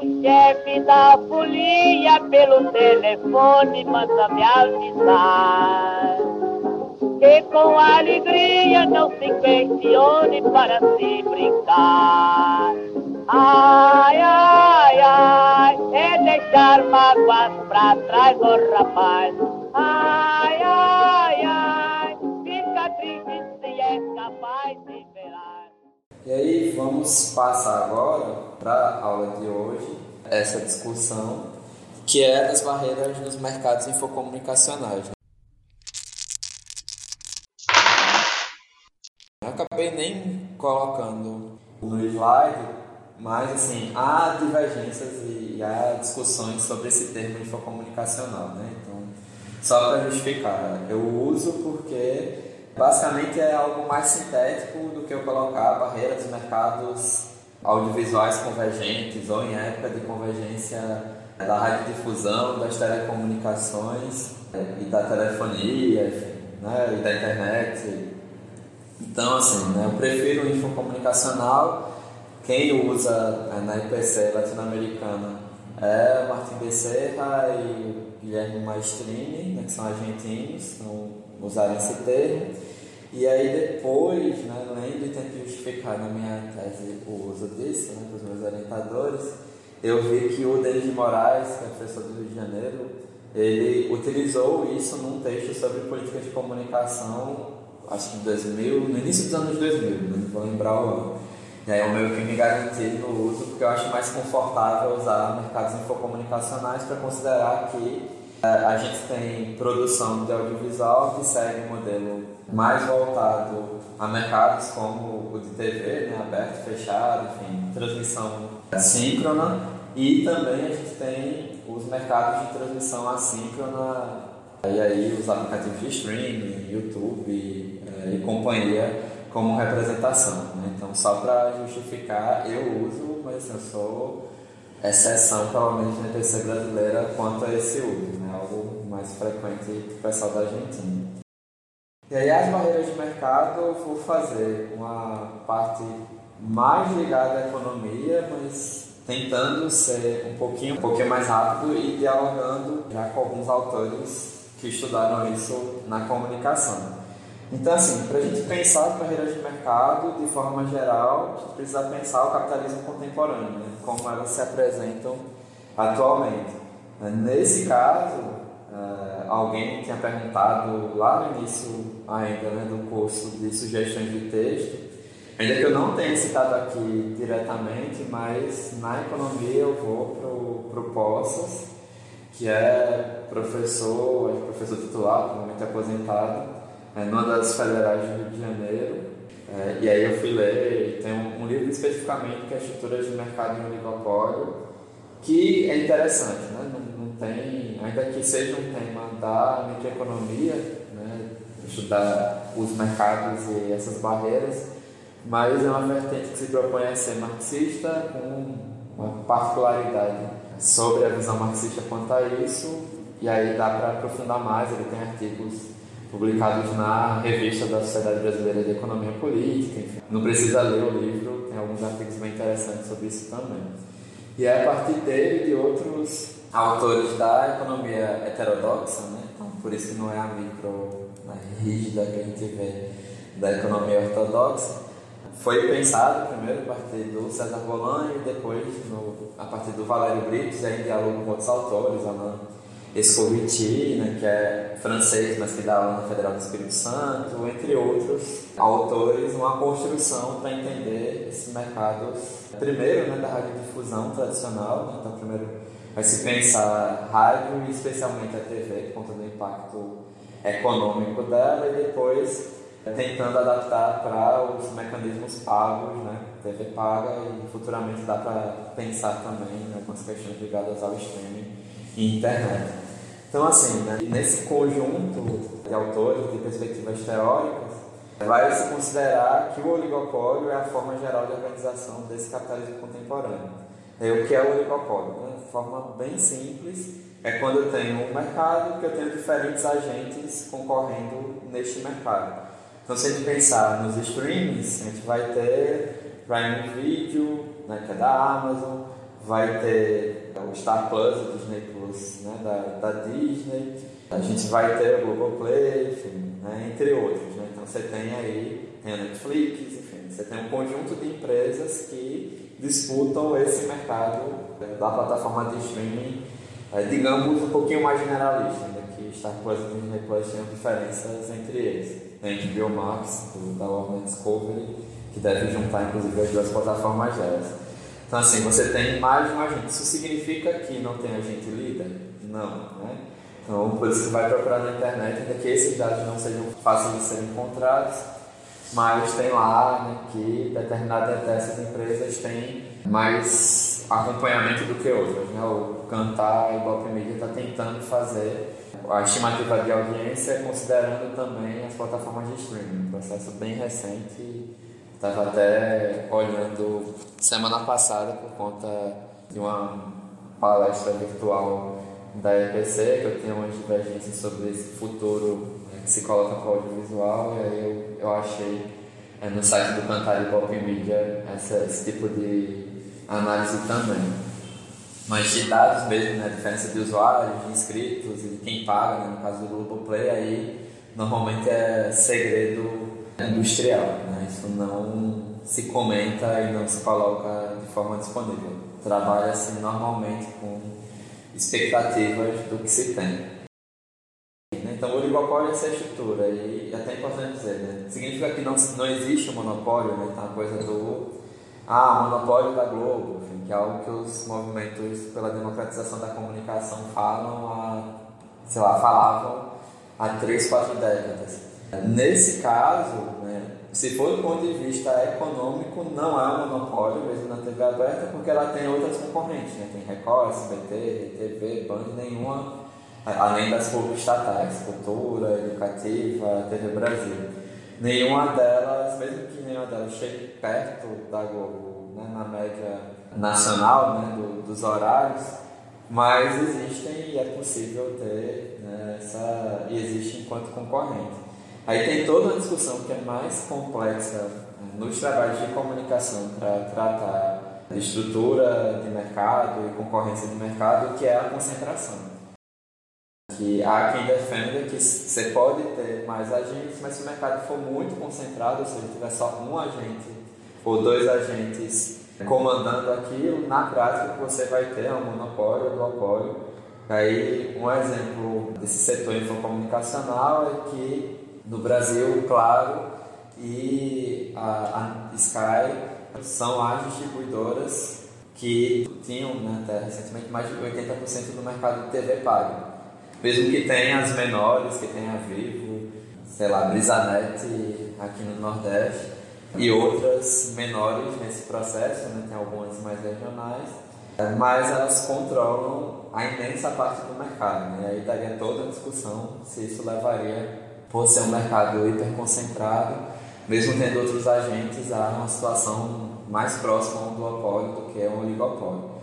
O chefe da folia pelo telefone manda me avisar que com alegria não se questione para se brincar. Ai, ai, ai, é deixar mágoas pra trás, oh rapaz. Ai, E aí, vamos passar agora para a aula de hoje, essa discussão que é das barreiras nos mercados infocomunicacionais. Eu acabei nem colocando no slide mas, assim, há divergências e há discussões sobre esse termo infocomunicacional, né? Então, só para justificar, eu uso porque basicamente é algo mais sintético do que eu colocar barreira dos mercados audiovisuais convergentes ou em época de convergência da radiodifusão, das telecomunicações e da telefonia, né? e da internet. Então, assim, né? eu prefiro o infocomunicacional quem usa é, na IPC latino-americana é Martin Becerra e Guilherme Maestrini, né, que são argentinos, então usaram esse termo. E aí depois, né, lendo e tentando justificar na minha tese o uso disso né, os meus orientadores, eu vi que o Denis de Moraes, que é professor do Rio de Janeiro, ele utilizou isso num texto sobre política de comunicação, acho que em 2000, no início dos anos 2000, né, não vou lembrar o ano. E aí eu meio que me garanti no uso, porque eu acho mais confortável usar mercados infocomunicacionais para considerar que é, a gente tem produção de audiovisual que segue um modelo mais voltado a mercados como o de TV, né, aberto, fechado, enfim, transmissão síncrona, e também a gente tem os mercados de transmissão assíncrona, e aí os aplicativos de streaming, YouTube é, e companhia como representação. Né? Então, só para justificar, eu uso, mas eu sou exceção, menos na PC brasileira, quanto a esse uso, né? algo mais frequente para o pessoal da Argentina. E aí, as barreiras de mercado, eu vou fazer uma parte mais ligada à economia, mas tentando ser um pouquinho, um pouquinho mais rápido e dialogando já com alguns autores que estudaram isso na comunicação. Então, assim, para a gente pensar as barreiras de mercado, de forma geral, a gente precisa pensar o capitalismo contemporâneo, né? Como elas se apresentam atualmente. Nesse caso, eh, alguém tinha perguntado lá no início ainda né, do curso de sugestões de texto, ainda que eu não tenha citado aqui diretamente, mas na economia eu vou para o Poças, que é professor, professor titular, provavelmente aposentado, é, numa das federais do Rio de Janeiro. É, e aí eu fui ler, tem um, um, livro especificamente que é Estruturas de Mercado em Oligopólio, que é interessante, né? não, não tem, ainda que seja um tema da microeconomia, né? estudar os mercados e essas barreiras, mas é uma vertente que se propõe a ser marxista com uma particularidade sobre a visão marxista quanto a isso, e aí dá para aprofundar mais, ele tem artigos publicados na revista da Sociedade Brasileira de Economia Política. Enfim. Não precisa ler o livro, tem alguns artigos bem interessantes sobre isso também. E é a partir dele de outros autores da economia heterodoxa, né? então por isso que não é a micro né, rígida que a gente vê da economia ortodoxa, foi pensado primeiro a partir do César Bolan e depois no, a partir do Valério Britos, e aí diálogo com outros autores, Alain Escoviti, né, que é francês, mas que dá aula na Federal do Espírito Santo, entre outros autores, uma construção para entender esses mercados. Primeiro, né, da radiodifusão tradicional, né, então primeiro vai se pensar rádio e especialmente a TV, por conta do impacto econômico dela, e depois tentando adaptar para os mecanismos pagos, né, TV paga, e futuramente dá para pensar também em algumas questões ligadas ao streaming e internet. Então, assim, né, nesse conjunto de autores, de perspectivas teóricas, vai se considerar que o oligopólio é a forma geral de organização desse capitalismo contemporâneo. É o que é o oligopólio? De forma bem simples, é quando eu tenho um mercado que eu tenho diferentes agentes concorrendo neste mercado. Então, se a gente pensar nos streamings, a gente vai ter Prime Video, né, que é da Amazon, vai ter o Star Plus, o Disney Plus né, da, da Disney, a gente vai ter o Globoplay, enfim, né, entre outros. Né? Então você tem aí, tem a Netflix, enfim, você tem um conjunto de empresas que disputam esse mercado da plataforma de streaming, é, digamos, um pouquinho mais generalista, né? que Star Plus e Disney Plus têm diferenças entre eles. Tem HBO Max, do, da Warner Discovery, que deve juntar inclusive as duas plataformas delas. Então assim, você tem mais de um agente. Isso significa que não tem agente líder? Não, né? Então, por isso que vai procurar na internet, ainda que esses dados não sejam fáceis de serem encontrados, mas tem lá né, que determinadas dessas empresas têm mais acompanhamento do que outras. Né? O Cantar e o Bop Media está tentando fazer a estimativa de audiência considerando também as plataformas de streaming, um processo bem recente. Estava até olhando semana passada por conta de uma palestra virtual da EPC, que eu tenho umas divergências sobre esse futuro né, que se coloca para o audiovisual, e aí eu, eu achei é, no site do Cantar e Pop Media essa, esse tipo de análise também. Mas de dados mesmo, né, diferença de usuários, de inscritos e de quem paga, né, no caso do Globoplay, aí normalmente é segredo industrial, isso não se comenta e não se coloca de forma disponível. Trabalha-se normalmente com expectativas do que se tem. Então, o oligopólio é essa estrutura, e é até importante dizer, né? Significa que não, não existe um monopólio, né? Então, a coisa do. Ah, monopólio da Globo, enfim, que é algo que os movimentos pela democratização da comunicação falam há, sei lá, falavam há três, quatro décadas. Nesse caso, né, se for do ponto de vista econômico, não há monopólio mesmo na TV aberta, porque ela tem outras concorrentes, né? tem Record, SBT, TV, Band, nenhuma, além das públicas estatais, Cultura, Educativa, TV Brasil. Nenhuma delas, mesmo que nenhuma delas chegue perto da Globo, né, na média nacional né, do, dos horários, mas existem e é possível ter né, essa, e existe enquanto concorrente. Aí tem toda uma discussão que é mais complexa né, nos trabalhos de comunicação para tratar de estrutura de mercado e concorrência de mercado, que é a concentração. Que há quem defenda que você pode ter mais agentes, mas se o mercado for muito concentrado, ou seja, tiver só um agente ou dois agentes comandando aquilo, na prática você vai ter um monopólio ou duopólio. Aí um exemplo desse setor infocomunicacional é que no Brasil, Claro e a, a Sky são as distribuidoras que tinham né, até recentemente mais de 80% do mercado de TV pago. Mesmo que tenha as menores, que tenha a Vivo, sei lá, Brisanet aqui no Nordeste e outras menores nesse processo, né, tem algumas mais regionais, mas elas controlam a imensa parte do mercado. Né, e aí daria toda a discussão se isso levaria por ser um mercado hiperconcentrado, mesmo tendo outros agentes, há uma situação mais próxima a um duopólio do que a um oligopólio.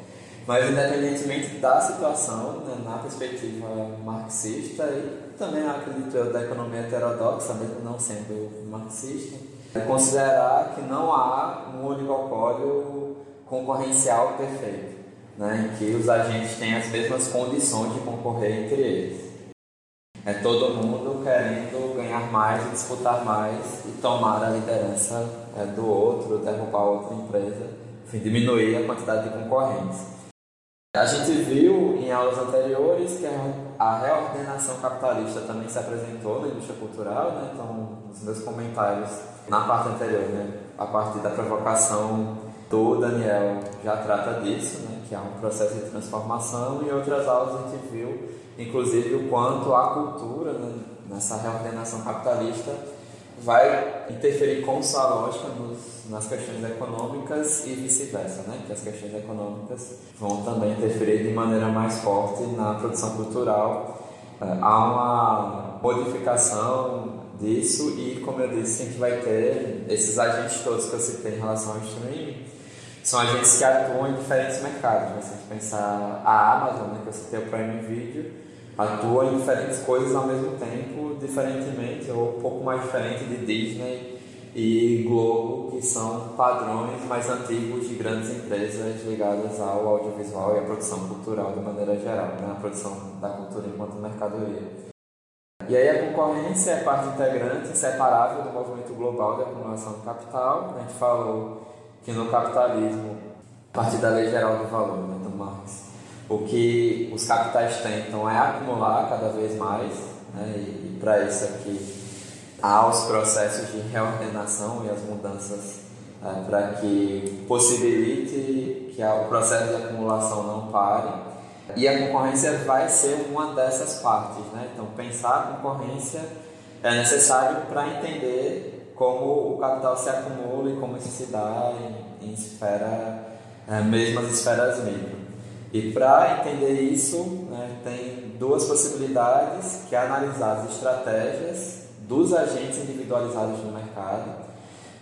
Mas, independentemente da situação, né, na perspectiva marxista e também, acredito eu, da economia heterodoxa, mesmo não sendo marxista, é considerar que não há um oligopólio concorrencial perfeito, né, em que os agentes têm as mesmas condições de concorrer entre eles. É todo mundo querendo ganhar mais e disputar mais e tomar a liderança é, do outro, derrubar outra empresa, enfim, diminuir a quantidade de concorrentes. A gente viu em aulas anteriores que a reordenação capitalista também se apresentou na indústria cultural, né? então, nos meus comentários na parte anterior, né? a partir da provocação do Daniel já trata disso, né? que há um processo de transformação, e outras aulas a gente viu inclusive o quanto a cultura, né, nessa reordenação capitalista, vai interferir com lógica nos, nas questões econômicas e vice-versa, né? que as questões econômicas vão também interferir de maneira mais forte na produção cultural. É, há uma modificação disso e, como eu disse, a gente vai ter esses agentes todos que eu citei em relação ao streaming, são agentes que atuam em diferentes mercados. Né? Se a gente pensar a Amazon, né, que eu citei o Prime Video, atua em diferentes coisas ao mesmo tempo, diferentemente ou um pouco mais diferente de Disney e Globo, que são padrões mais antigos de grandes empresas ligadas ao audiovisual e à produção cultural de maneira geral, né? a produção da cultura enquanto mercadoria. E aí a concorrência é parte integrante, inseparável do movimento global de acumulação de capital. A gente falou que no capitalismo, a partir da lei geral do valor, né, do Marx, o que os capitais tentam é acumular cada vez mais, né, e, e para isso aqui há os processos de reordenação e as mudanças é, para que possibilite que o processo de acumulação não pare. E a concorrência vai ser uma dessas partes. Né? Então, pensar a concorrência é necessário para entender como o capital se acumula e como isso se dá em, em esfera, é, mesmo as esferas micro. E para entender isso, né, tem duas possibilidades, que é analisar as estratégias dos agentes individualizados no mercado.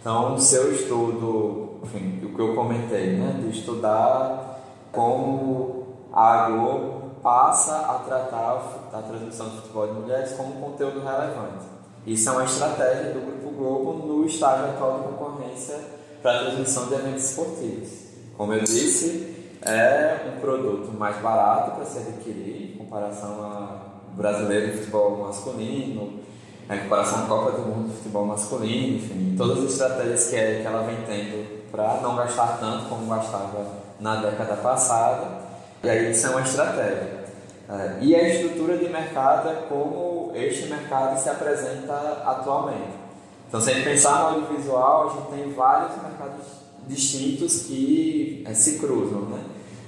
Então, o seu estudo, enfim, o que eu comentei, né, de estudar como a Globo passa a tratar a transmissão de futebol de mulheres como conteúdo relevante. Isso é uma estratégia do Grupo Globo no estágio atual de concorrência para a transmissão de eventos esportivos. Como eu disse, é um produto mais barato para se adquirir em comparação ao brasileiro de futebol masculino, em comparação com a Copa do Mundo de futebol masculino, enfim, todas as estratégias que, que ela vem tendo para não gastar tanto como gastava na década passada. E aí isso é uma estratégia. É, e a estrutura de mercado é como este mercado se apresenta atualmente. Então, se a gente pensar no audiovisual, a gente tem vários mercados distintos que é, se cruzam. Né?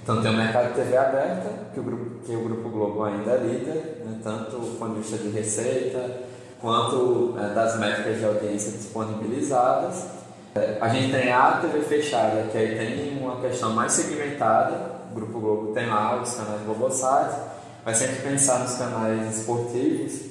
Então, tem o mercado de TV aberta, que o Grupo, que o grupo Globo ainda é líder, né? tanto do ponto de vista de receita, quanto é, das métricas de audiência disponibilizadas. É, a gente tem a TV fechada, que aí tem uma questão mais segmentada. O Grupo Globo tem lá os canais Globosat, mas se a gente pensar nos canais esportivos,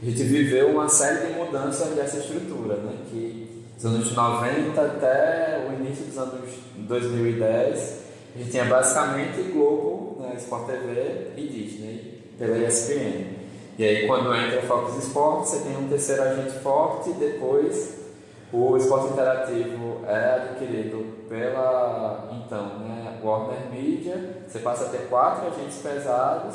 a gente viveu uma série de mudanças dessa estrutura, né? que dos anos 90 até o início dos anos 2010, a gente tinha basicamente Globo, né, Sport TV e Disney pela ESPN. E aí quando entra Fox Sports, você tem um terceiro agente forte, depois o esporte interativo é adquirido pela então né, Warner Media, você passa a ter quatro agentes pesados,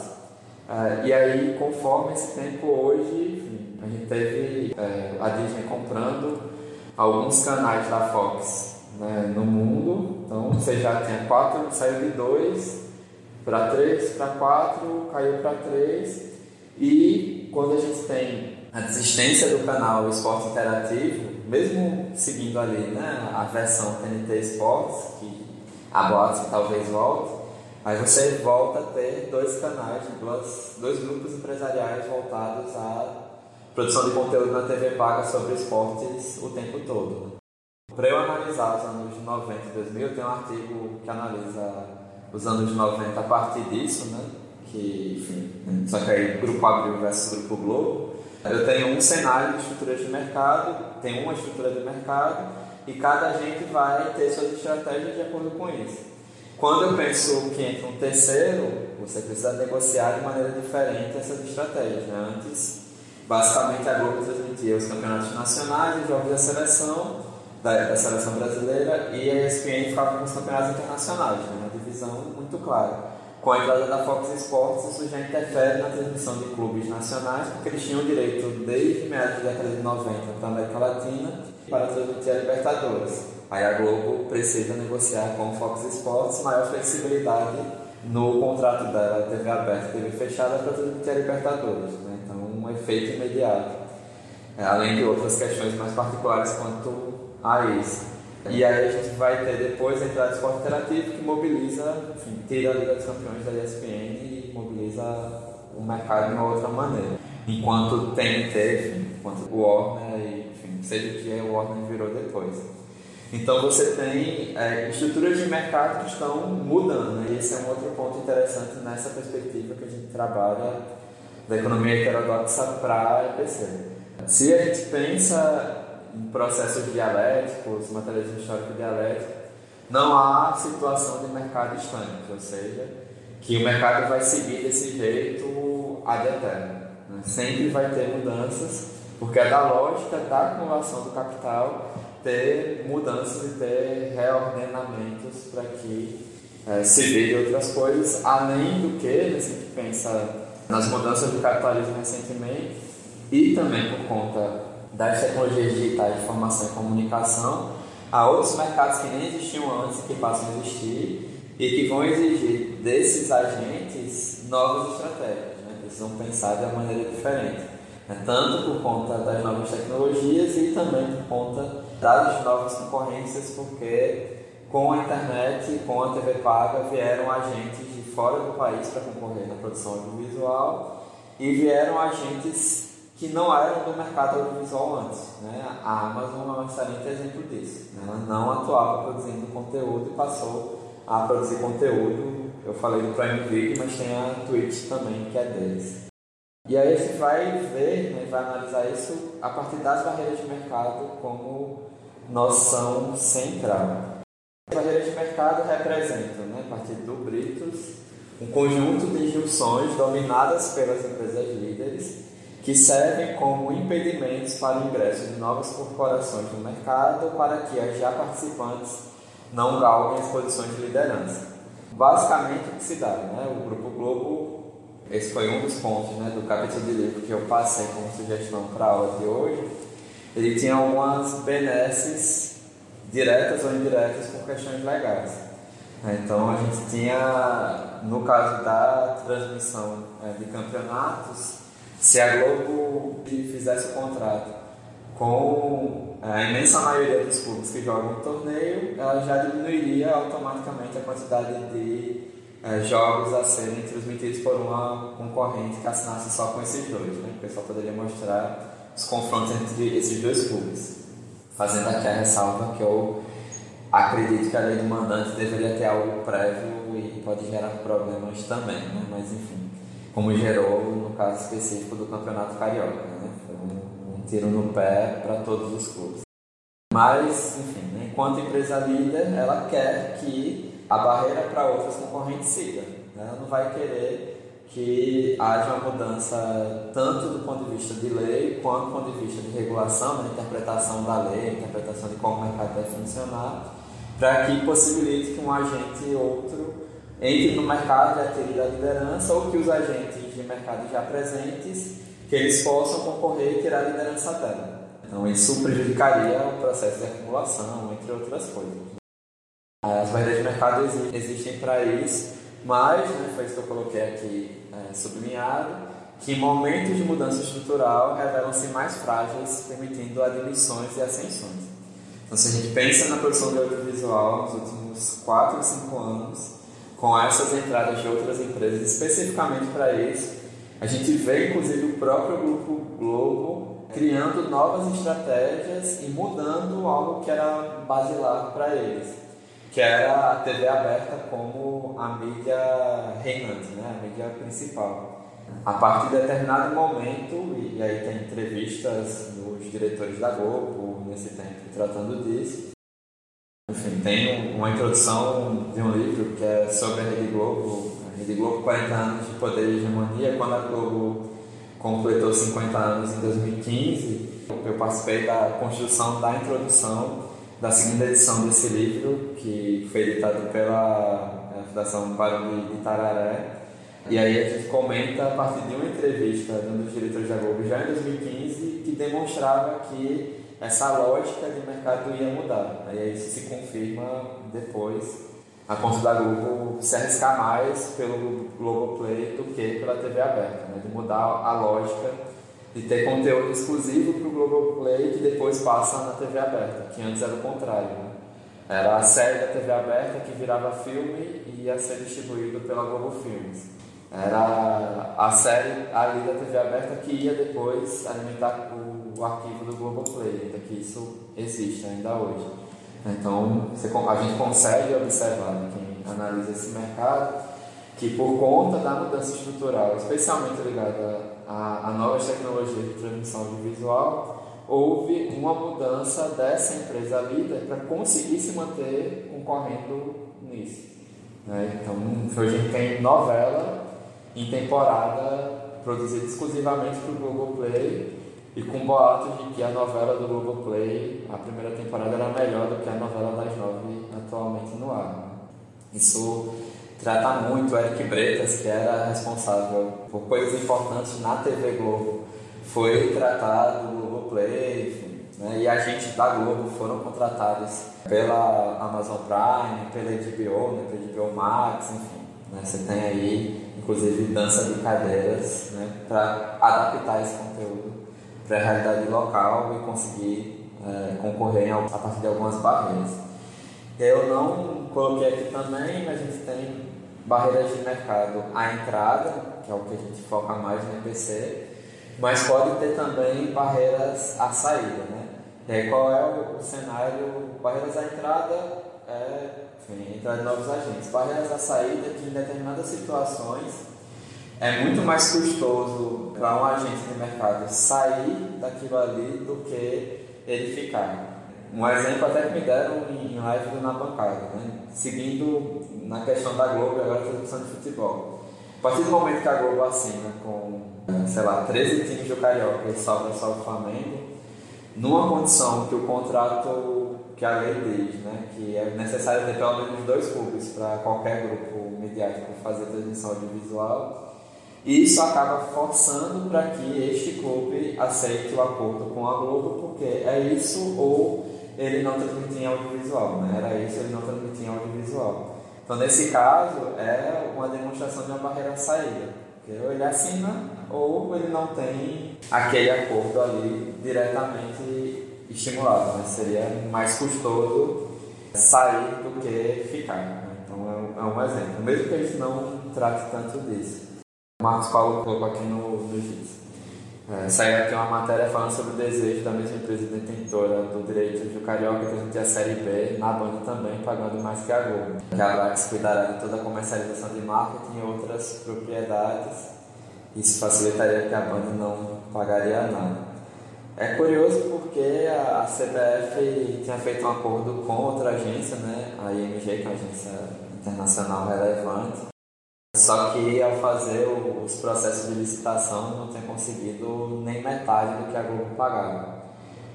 uh, e aí conforme esse tempo hoje, enfim, a gente teve uh, a Disney comprando alguns canais da Fox né, no mundo, então você já tinha quatro, saiu de dois para três, para quatro, caiu para três, e quando a gente tem a desistência do canal Esporte Interativo, mesmo seguindo ali né, a versão TNT Esportes, que a boate talvez volte, aí você volta a ter dois canais, dois, dois grupos empresariais voltados à produção de conteúdo na TV paga sobre esportes o tempo todo. Para eu analisar os anos 90 e 2000, tem um artigo que analisa os anos 90 a partir disso, né? que, enfim, só que aí Grupo Abril versus Grupo Globo, eu tenho um cenário de estrutura de mercado, tem uma estrutura de mercado e cada agente vai ter suas estratégias de acordo com isso. Quando eu penso que entra um terceiro, você precisa negociar de maneira diferente essas estratégias. Né? Antes, basicamente, a Globo transmitia os campeonatos nacionais, os jogos da seleção, da, da seleção brasileira, e a ESPN ficava com os campeonatos internacionais, né? uma divisão muito clara. Com a entrada da Fox Sports, isso já interfere na transmissão de clubes nacionais, porque eles tinham direito desde meados da década de 90 para a América Latina para transmitir a Libertadores. Aí a Globo precisa negociar com o Fox Sports maior flexibilidade no contrato dela, TV aberta, TV fechada, para transmitir a Libertadores. Né? Então, um efeito imediato. É, além de outras questões mais particulares quanto a isso. E aí a gente vai ter depois a entrada do esporte interativo que mobiliza, enfim, tira a Liga dos Campeões da ESPN e mobiliza o mercado de uma outra maneira. Enquanto TNT, enfim, enquanto o Warner, enfim, seja o que o Warner virou depois. Então você tem é, estruturas de mercado que estão mudando, né? e esse é um outro ponto interessante nessa perspectiva que a gente trabalha da economia heterodoxa para a EPC. Se a gente pensa em processos dialéticos, materialismo histórico dialético, não há situação de mercado estanque, ou seja, que o mercado vai seguir desse jeito ad eterno. Né? Sempre vai ter mudanças, porque é da lógica da acumulação do capital ter mudanças e ter reordenamentos para que é, se vire outras coisas, além do que, a gente pensa nas mudanças do capitalismo recentemente e também por conta das tecnologias digitais de informação e comunicação, há outros mercados que nem existiam antes e que passam a existir e que vão exigir desses agentes novas estratégias, né? precisam pensar de uma maneira diferente, né? tanto por conta das novas tecnologias e também por conta das novas concorrências, porque com a internet, com a TV paga, vieram agentes de fora do país para concorrer na produção audiovisual e vieram agentes que não eram do mercado audiovisual antes. Né? A Amazon é um excelente exemplo disso. Né? Ela não atuava produzindo conteúdo e passou a produzir conteúdo. Eu falei do Prime Video, mas tem a Twitch também, que é deles. E aí gente vai ver, né, vai analisar isso a partir das barreiras de mercado como noção central. As barreiras de mercado representam, né, a partir do Britos, um conjunto de junções dominadas pelas empresas líderes que servem como impedimentos para o ingresso de novas corporações no mercado para que as já participantes não galguem as posições de liderança. Basicamente, o que se dá? Né? O Grupo Globo, esse foi um dos pontos né, do capítulo de livro que eu passei como sugestão para a aula de hoje, ele tinha algumas benesses diretas ou indiretas por questões legais. Então a gente tinha, no caso da transmissão é, de campeonatos, se a Globo fizesse o contrato com é, a imensa maioria dos clubes que jogam o torneio, ela já diminuiria automaticamente a quantidade de é, jogos a serem transmitidos por uma concorrente que assinasse só com esses dois, né? porque só poderia mostrar os confrontos entre esses dois clubes fazendo aqui a ressalva que eu acredito que a lei do mandante deveria ter algo prévio e pode gerar problemas também, né? mas enfim, como gerou no caso específico do Campeonato Carioca, né? foi um, um tiro no pé para todos os clubes. Mas, enfim, né? enquanto empresa líder, ela quer que a barreira para outras concorrentes siga. Né? Ela não vai querer que haja uma mudança tanto do ponto de vista de lei quanto do ponto de vista de regulação, da interpretação da lei, interpretação de como o mercado deve funcionar, para que possibilite que um agente outro entre no mercado e adquira a liderança ou que os agentes de mercado já presentes que eles possam concorrer e tirar a liderança dela. Então isso prejudicaria o processo de acumulação, entre outras coisas. As barreiras de mercado existem para isso, mas, né, foi isso que eu coloquei aqui é, sublinhado, que momentos de mudança estrutural revelam-se mais frágeis, permitindo admissões e ascensões. Então, se a gente pensa na produção de audiovisual nos últimos 4 ou 5 anos, com essas entradas de outras empresas especificamente para isso, a gente vê inclusive o próprio Grupo Globo criando novas estratégias e mudando algo que era basilar para eles que era a TV aberta como a mídia reinante, né? a mídia principal. A partir de determinado momento, e aí tem entrevistas dos diretores da Globo nesse tempo tratando disso, enfim, tem uma introdução de um livro que é sobre a Rede Globo, a Rede Globo 40 anos de poder e hegemonia, quando a Globo completou 50 anos em 2015, eu participei da construção da introdução da segunda edição desse livro, que foi editado pela Fundação Barão de Itararé. E aí a gente comenta a partir de uma entrevista de um dos diretores da Globo já em 2015, que demonstrava que essa lógica de mercado ia mudar. Aí isso se confirma depois, a ponto da Globo se arriscar mais pelo Globoplay do que pela TV aberta, né? de mudar a lógica de ter conteúdo exclusivo para o Globoplay que depois passa na TV aberta, que antes era o contrário. Né? Era a série da TV aberta que virava filme e ia ser distribuído pela Globo Filmes. Era a série ali da TV aberta que ia depois alimentar o, o arquivo do Globoplay, ainda que isso existe ainda hoje. Então a gente consegue observar, né, quem analisa esse mercado, que por conta da mudança estrutural, especialmente ligada a novas tecnologias de transmissão audiovisual, houve uma mudança dessa empresa líder para conseguir se manter concorrendo nisso. Né? Então, hoje a gente tem novela em temporada produzida exclusivamente para o Google Play e com boatos de que a novela do Globoplay, a primeira temporada era melhor do que a novela das nove atualmente no ar. Isso trata muito Eric Bretas, que era responsável por coisas importantes na TV Globo, foi tratado do Globoplay, enfim, né? e agentes da Globo foram contratados pela Amazon Prime, pela HBO, né? pela HBO Max, enfim. Né? Você tem aí, inclusive, dança de cadeiras né? para adaptar esse conteúdo para a realidade local e conseguir é, concorrer a partir de algumas barreiras. Eu não coloquei aqui também, mas a gente tem barreiras de mercado à entrada, que é o que a gente foca mais no EPC, mas pode ter também barreiras à saída. Né? E aí qual é o, cenário? Barreiras à entrada é enfim, entrada de novos agentes. Barreiras à saída que em determinadas situações é muito mais custoso para um agente de mercado sair daquilo ali do que ele ficar. Um exemplo até que me deram em live Na Bancada, né? seguindo na questão da Globo e agora transmissão de futebol. A partir do momento que a Globo assina com, sei lá, 13 times do Carioca e sobra só o Flamengo, numa condição que o contrato, que a lei diz, né, que é necessário ter pelo menos dois clubes para qualquer grupo midiático fazer transmissão audiovisual, isso acaba forçando para que este clube aceite o acordo com a Globo, porque é isso ou ele não transmitia audiovisual, né? era isso ele não transmitia audiovisual. Então, nesse caso, é uma demonstração de uma barreira saída. Ou ele assina ou ele não tem aquele acordo ali diretamente estimulado. Né? Seria mais custoso sair do que ficar. Né? Então, é um, é exemplo. Mesmo que gente não trate tanto disso. Marcos Paulo colocou aqui no, no GIS. É, saiu aqui uma matéria falando sobre o desejo da mesma empresa detentora do direito do Carioca transmitir a Série B na banda também, pagando mais que a Globo. Que a Brax cuidará de toda a comercialização de marketing e outras propriedades. Isso facilitaria que a banda não pagaria nada. É curioso porque a CBF tinha feito um acordo com outra agência, né, a IMG, que é uma agência internacional relevante, só que ao fazer os processos de licitação não tem conseguido nem metade do que a Globo pagava.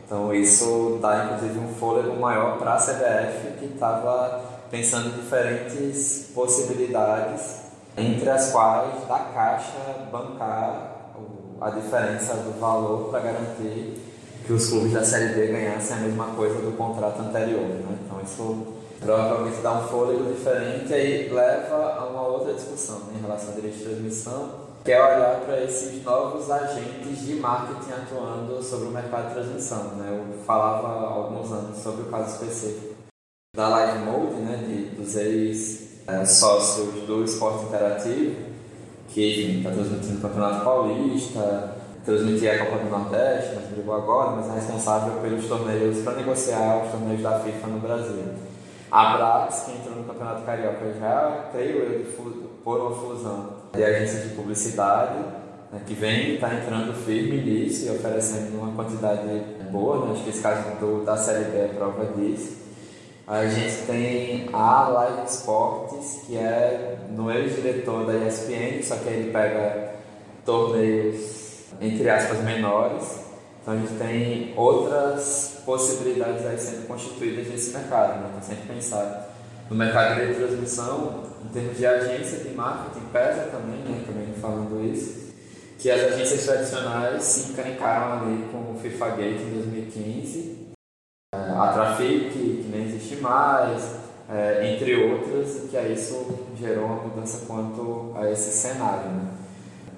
Então isso dá inclusive um fôlego maior para a CBF que estava pensando em diferentes possibilidades, entre as quais da Caixa bancar a diferença do valor para garantir que os clubes da Série B ganhassem a mesma coisa do contrato anterior. Né? Então isso provavelmente dá um fôlego diferente e leva a uma outra discussão né, em relação ao direito de transmissão, que é olhar para esses novos agentes de marketing atuando sobre o mercado de transmissão. Né? Eu falava há alguns anos sobre o caso específico da Live Mode, né, de, dos ex-sócios é, do esporte interativo, que está transmitindo o Campeonato Paulista, transmitia a Copa do Nordeste, mas brigou agora, mas é responsável pelos torneios, para negociar os torneios da FIFA no Brasil. A que entrou no Campeonato Carioca já, creio eu, por uma fusão de agências de publicidade, né, que vem está entrando firme nisso e oferecendo uma quantidade boa, né, acho que esse caso do, da Série B é prova disso. A gente tem a Live Sports, que é no ex-diretor da ESPN, só que ele pega torneios, entre aspas, menores, então a gente tem outras possibilidades aí sendo constituídas nesse mercado, né? Então sempre pensar no mercado de transmissão, em termos de agência de marketing, pesa também, né? Também falando isso, que as agências tradicionais se encrencaram ali com o FIFA Gate em 2015, é, a Trafic, que nem existe mais, é, entre outras, que aí isso gerou uma mudança quanto a esse cenário, né?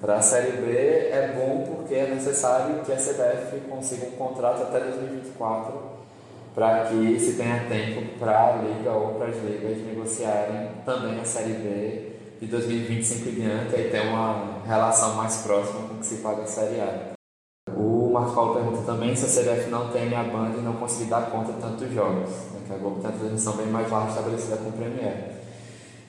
Para a Série B é bom porque é necessário que a CBF consiga um contrato até 2024 para que se tenha tempo para a Liga ou para as ligas negociarem também a Série B de 2025 em diante e ter uma relação mais próxima com o que se paga a Série A. O Marcos Paulo pergunta também se a CBF não tem a banda e não conseguir dar conta de tantos jogos, né, que a Globo tem a transmissão bem mais larga estabelecida com o Premier.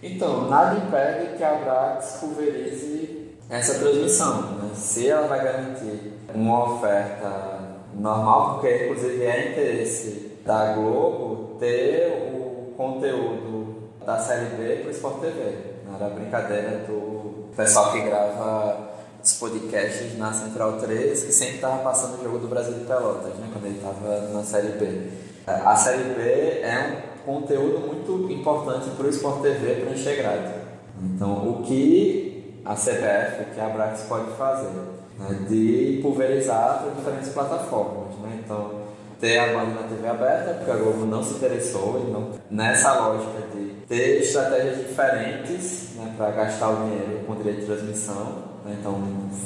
Então, nada impede que a Brax pulverize essa transmissão. Né? Se ela vai garantir uma oferta normal, porque inclusive é interesse da Globo ter o conteúdo da série B para o Sport TV. Não era brincadeira do pessoal que grava os podcasts na Central 3, que sempre estava passando o jogo do Brasil de Pelotas, né, quando ele estava na Série B. A Série B é um conteúdo muito importante para o Sport TV para encher grade. Então, o que a CBF, o que a Brax pode fazer? Né, de pulverizar para diferentes plataformas. Né? Então, ter a Band na TV aberta, porque a Globo não se interessou, e não, nessa lógica de ter estratégias diferentes né, para gastar o dinheiro com direito de transmissão. Né? Então,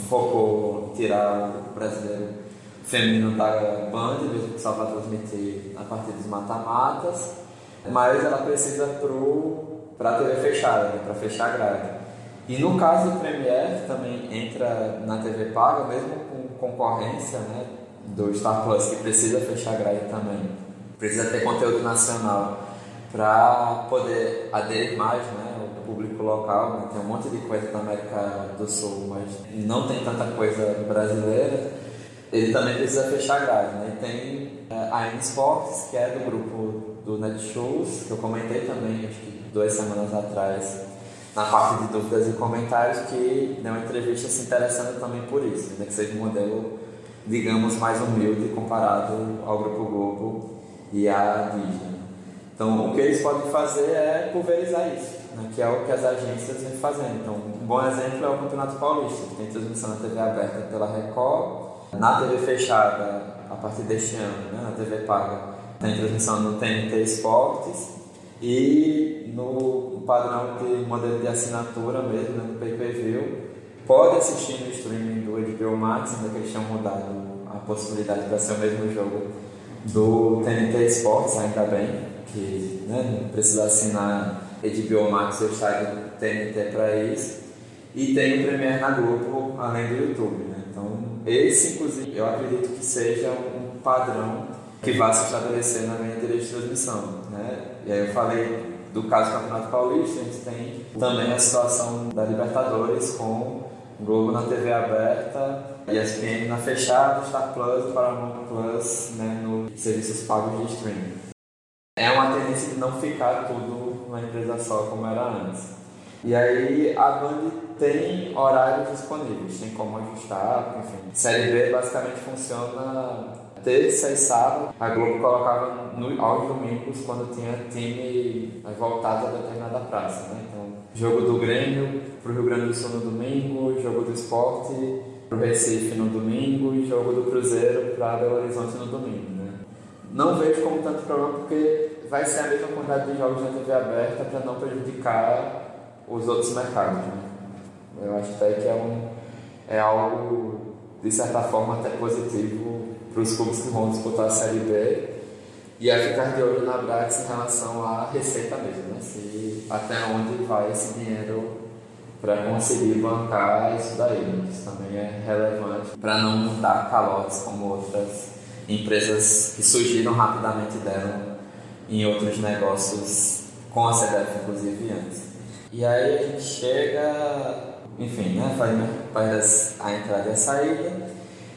focou tirar o brasileiro feminino da Band, mesmo que só vai transmitir a partir dos mata-matas, mas ela precisa para a TV fechada, né, para fechar a grade. E no caso do Premier, também entra na TV paga, mesmo com concorrência né, do Star Plus, que precisa fechar a grade também. Precisa ter conteúdo nacional para poder aderir mais né, o público local. Né? Tem um monte de coisa da América do Sul, mas não tem tanta coisa brasileira. Ele também precisa fechar a grade. Né? Tem é, a N Sports, que é do grupo do Netshows, que eu comentei também, acho que duas semanas atrás, na parte de dúvidas e comentários, que deu uma entrevista se interessando também por isso, né? que seja um modelo, digamos, mais humilde comparado ao Grupo Globo e à Disney. Então, o que eles podem fazer é pulverizar isso, né, que é o que as agências vêm fazendo. Então, um bom exemplo é o Campeonato Paulista, que tem transmissão na TV aberta pela Record, na TV fechada, a partir deste ano, né, na TV paga, tem transmissão no TNT Esportes e no padrão de modelo de assinatura mesmo, né, no pay-per-view, pode assistir no streaming do HBO Max, ainda que eles tenham mudado a possibilidade para ser o mesmo jogo do TNT Esportes, ainda bem que né, não precisa assinar HBO Max ou estádio TNT para isso. E tem o Premiere na Globo, além do YouTube. Né? Então, esse, inclusive, eu acredito que seja um padrão que vai se estabelecer na minha de transmissão. Né? E aí eu falei do caso do Campeonato Paulista, a gente tem também a situação da Libertadores com Globo na TV aberta, ESPN na fechada, Star Plus, Paramount Plus né, nos serviços pagos de streaming é uma tendência de não ficar tudo numa empresa só como era antes. E aí a Band tem horários disponíveis, tem como ajustar, enfim. Série B basicamente funciona terça e sábado. A Globo colocava no, aos domingos quando tinha time voltado a determinada praça, né? Então, jogo do Grêmio para o Rio Grande do Sul no domingo, jogo do esporte para o Recife no domingo e jogo do Cruzeiro para Belo Horizonte no domingo. Né? Não vejo como tanto problema porque vai ser a mesma quantidade de jogos na TV aberta para não prejudicar os outros mercados. Né? Eu acho até que é, um, é algo, de certa forma, até positivo para os clubes que vão disputar a Série B e é ficar de olho na Brax em relação à receita mesmo, né? Se, até onde vai esse dinheiro para conseguir bancar isso daí. Isso também é relevante para não dar calotes como outras empresas que surgiram rapidamente deram em outros negócios com a CDF, inclusive antes. E aí a gente chega, enfim, né, faz, faz a entrada e a saída.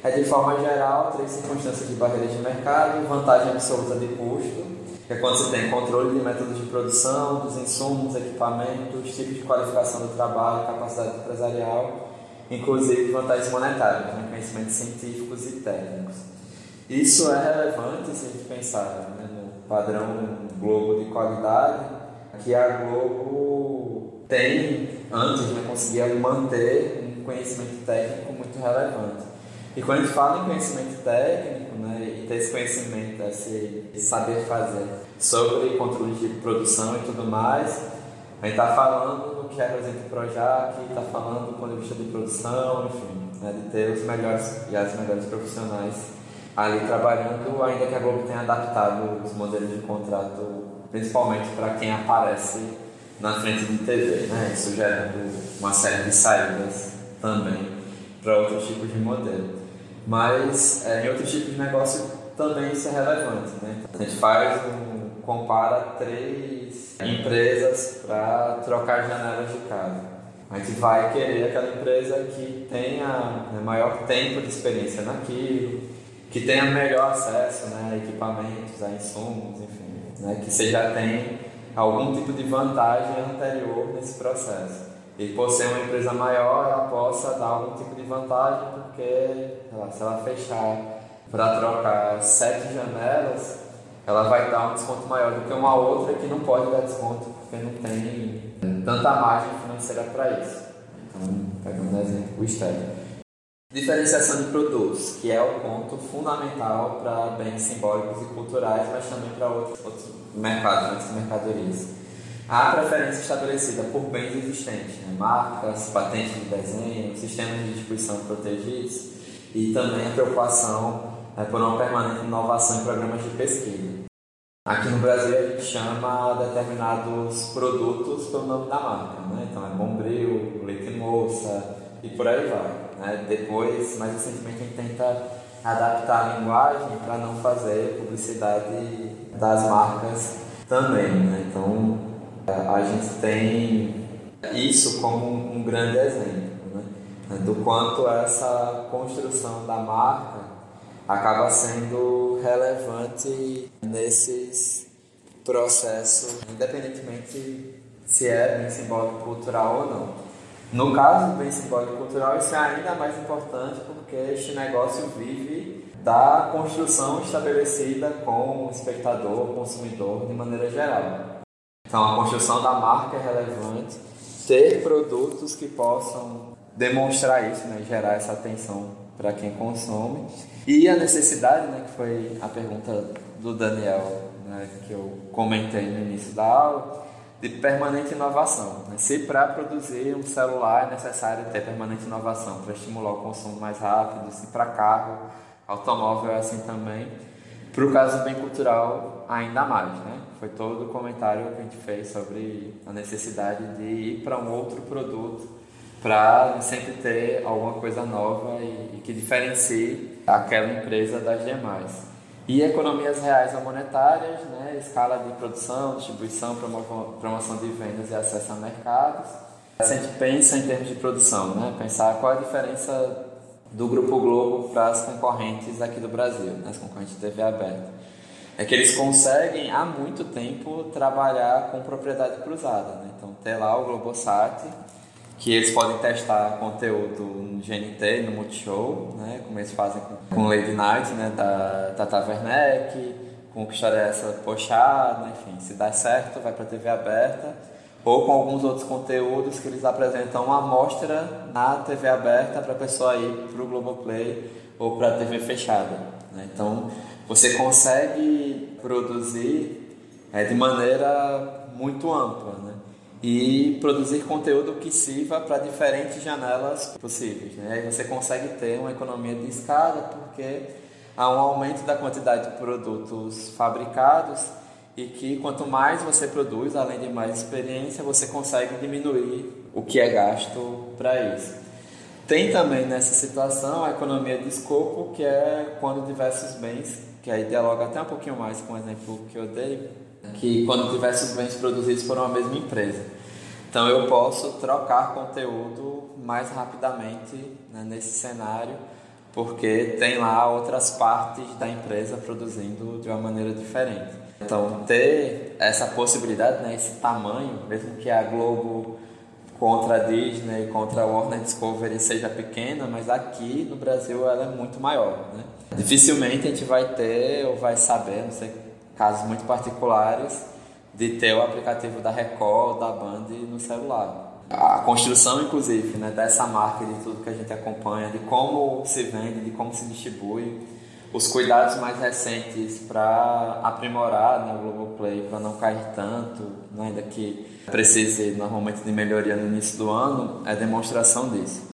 É de forma geral, três circunstâncias de barreiras de mercado, vantagem absoluta de custo, que é quando você tem controle de métodos de produção, dos insumos, equipamentos, tipos de qualificação do trabalho, capacidade empresarial, inclusive vantagens monetárias, né, conhecimentos científicos e técnicos. Isso é relevante se a gente pensar né, no padrão Globo de qualidade, que a Globo tem, antes, né, conseguia manter um conhecimento técnico muito relevante. E quando a gente fala em conhecimento técnico, né, e ter esse conhecimento, esse saber fazer sobre controle de produção e tudo mais, a gente está falando do que representa o Projac, está falando do ponto de vista de produção, enfim, né, de ter os melhores e as melhores profissionais ali trabalhando, ainda que a Globo tenha adaptado os modelos de contrato, principalmente para quem aparece na frente de TV, né? isso gerando uma série de saídas também para outros tipos de modelo. Mas é, em outros tipos de negócio também isso é relevante. Né? A gente faz um, compara três empresas para trocar janelas de casa. A gente vai querer aquela empresa que tenha né, maior tempo de experiência naquilo, que tenha melhor acesso né, a equipamentos, a insumos, enfim, né, que você já tem algum tipo de vantagem anterior nesse processo. E por ser uma empresa maior, ela possa dar algum tipo de vantagem, porque lá, se ela fechar para trocar sete janelas, ela vai dar um desconto maior do que uma outra que não pode dar desconto, porque não tem tanta margem financeira para isso. Então, pegando um exemplo, o externo. Diferenciação de produtos, que é o ponto fundamental para bens simbólicos e culturais, mas também para outros, outros mercados, outras mercadorias. Há preferência estabelecida por bens existentes, né? marcas, patentes de desenho, sistemas de distribuição protegidos e também a preocupação né, por uma permanente inovação em programas de pesquisa. Aqui no Brasil a gente chama determinados produtos pelo nome da marca, né? então é Bombril, Leite Moça e por aí vai. Né? Depois, mais recentemente, a gente tenta adaptar a linguagem para não fazer publicidade das marcas também. Né? Então a gente tem isso como um grande exemplo né? do quanto essa construção da marca acaba sendo relevante nesses processos, independentemente se é bem simbólico cultural ou não. No caso do bem simbólico cultural, isso é ainda mais importante porque este negócio vive da construção estabelecida com o espectador, o consumidor, de maneira geral. Então, a construção da marca é relevante, ter produtos que possam demonstrar isso, né, gerar essa atenção para quem consome. E a necessidade, né, que foi a pergunta do Daniel, né, que eu comentei no início da aula, de permanente inovação. Né? Se para produzir um celular é necessário ter permanente inovação para estimular o consumo mais rápido, se para carro, automóvel é assim também. Para o caso bem cultural, ainda mais, né? Foi todo o comentário que a gente fez sobre a necessidade de ir para um outro produto para sempre ter alguma coisa nova e, e, que diferencie aquela empresa das demais. E economias reais ou monetárias, né? escala de produção, distribuição, promoção de vendas e acesso a mercados. A gente pensa em termos de produção, né? pensar qual a diferença do Grupo Globo para as concorrentes aqui do Brasil, né? as concorrentes de TV aberta. É que eles conseguem há muito tempo trabalhar com propriedade cruzada. Né? Então, tem lá o Globosat, que eles podem testar conteúdo no GNT, no Multishow, né? como eles fazem com, Lady Night, né? da Tata Werneck, com que história é essa Pochá, né? enfim, se dá certo, vai para a TV aberta ou com alguns outros conteúdos que eles apresentam uma amostra na TV aberta para a pessoa ir para o Globoplay ou para a TV fechada. Né? Então, você consegue produzir é, de maneira muito ampla né? e produzir conteúdo que sirva para diferentes janelas possíveis. Né? Aí você consegue ter uma economia de escala porque há um aumento da quantidade de produtos fabricados e que quanto mais você produz, além de mais experiência, você consegue diminuir o que é gasto para isso. Tem também nessa situação a economia de escopo, que é quando diversos bens, que aí dialoga até um pouquinho mais com o exemplo que eu dei, que quando diversos bens produzidos por uma mesma empresa. Então eu posso trocar conteúdo mais rapidamente né, nesse cenário, porque tem lá outras partes da empresa produzindo de uma maneira diferente. Então, ter essa possibilidade, né, esse tamanho, mesmo que a Globo contra a Disney, contra a Warner Discovery seja pequena, mas aqui no Brasil ela é muito maior. Né? Dificilmente a gente vai ter ou vai saber, não sei, casos muito particulares, de ter o aplicativo da Record, da Band no celular. A construção, inclusive, né, dessa marca, de tudo que a gente acompanha, de como se vende, de como se distribui, os cuidados mais recentes para aprimorar né, o Globoplay, para não cair tanto, né, ainda que precise normalmente de melhoria no início do ano, é demonstração disso.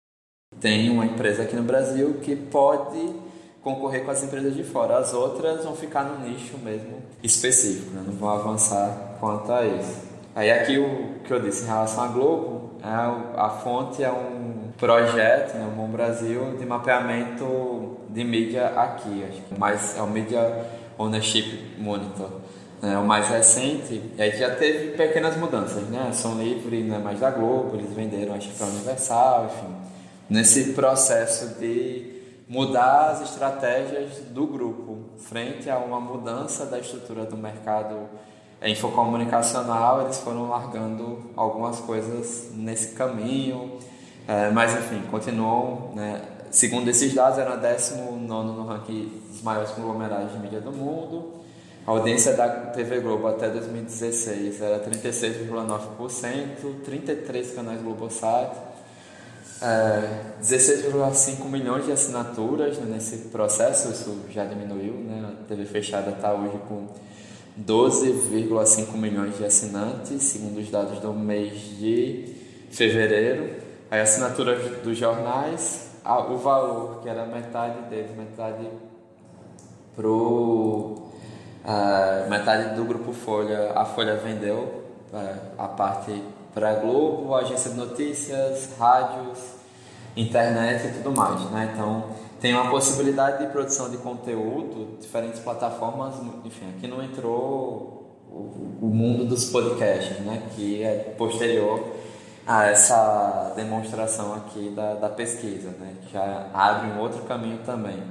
Tem uma empresa aqui no Brasil que pode concorrer com as empresas de fora, as outras vão ficar no nicho mesmo específico, né, não vão avançar quanto a isso. Aí aqui o que eu disse em relação à Globo, é, a fonte é um projeto, né, o Bom Brasil, de mapeamento de mídia aqui, acho que mais é o Media Ownership Monitor. É o mais recente, e aí já teve pequenas mudanças, né? Som Livre não é mais da Globo, eles venderam acho para a Universal, enfim. Nesse processo de mudar as estratégias do grupo frente a uma mudança da estrutura do mercado infocomunicacional, eles foram largando algumas coisas nesse caminho, é, mas enfim, continuam, né? segundo esses dados, era 19 no ranking dos maiores conglomerados de mídia do mundo. A audiência da TV Globo até 2016 era 36,9%, 33 canais Globosat, é, 16,5 milhões de assinaturas né, nesse processo, isso já diminuiu, né? a TV fechada está hoje com 12,5 milhões de assinantes, segundo os dados do mês de fevereiro. Aí assinatura dos jornais, o valor que era metade deles, metade pro uh, metade do grupo Folha, a Folha vendeu uh, a parte para a Globo, agência de notícias, rádios, internet e tudo mais, né? Então tem uma possibilidade de produção de conteúdo, diferentes plataformas, enfim, aqui não entrou o, o mundo dos podcasts, né? Que é posterior a essa demonstração aqui da, da pesquisa, né? Que abre um outro caminho também.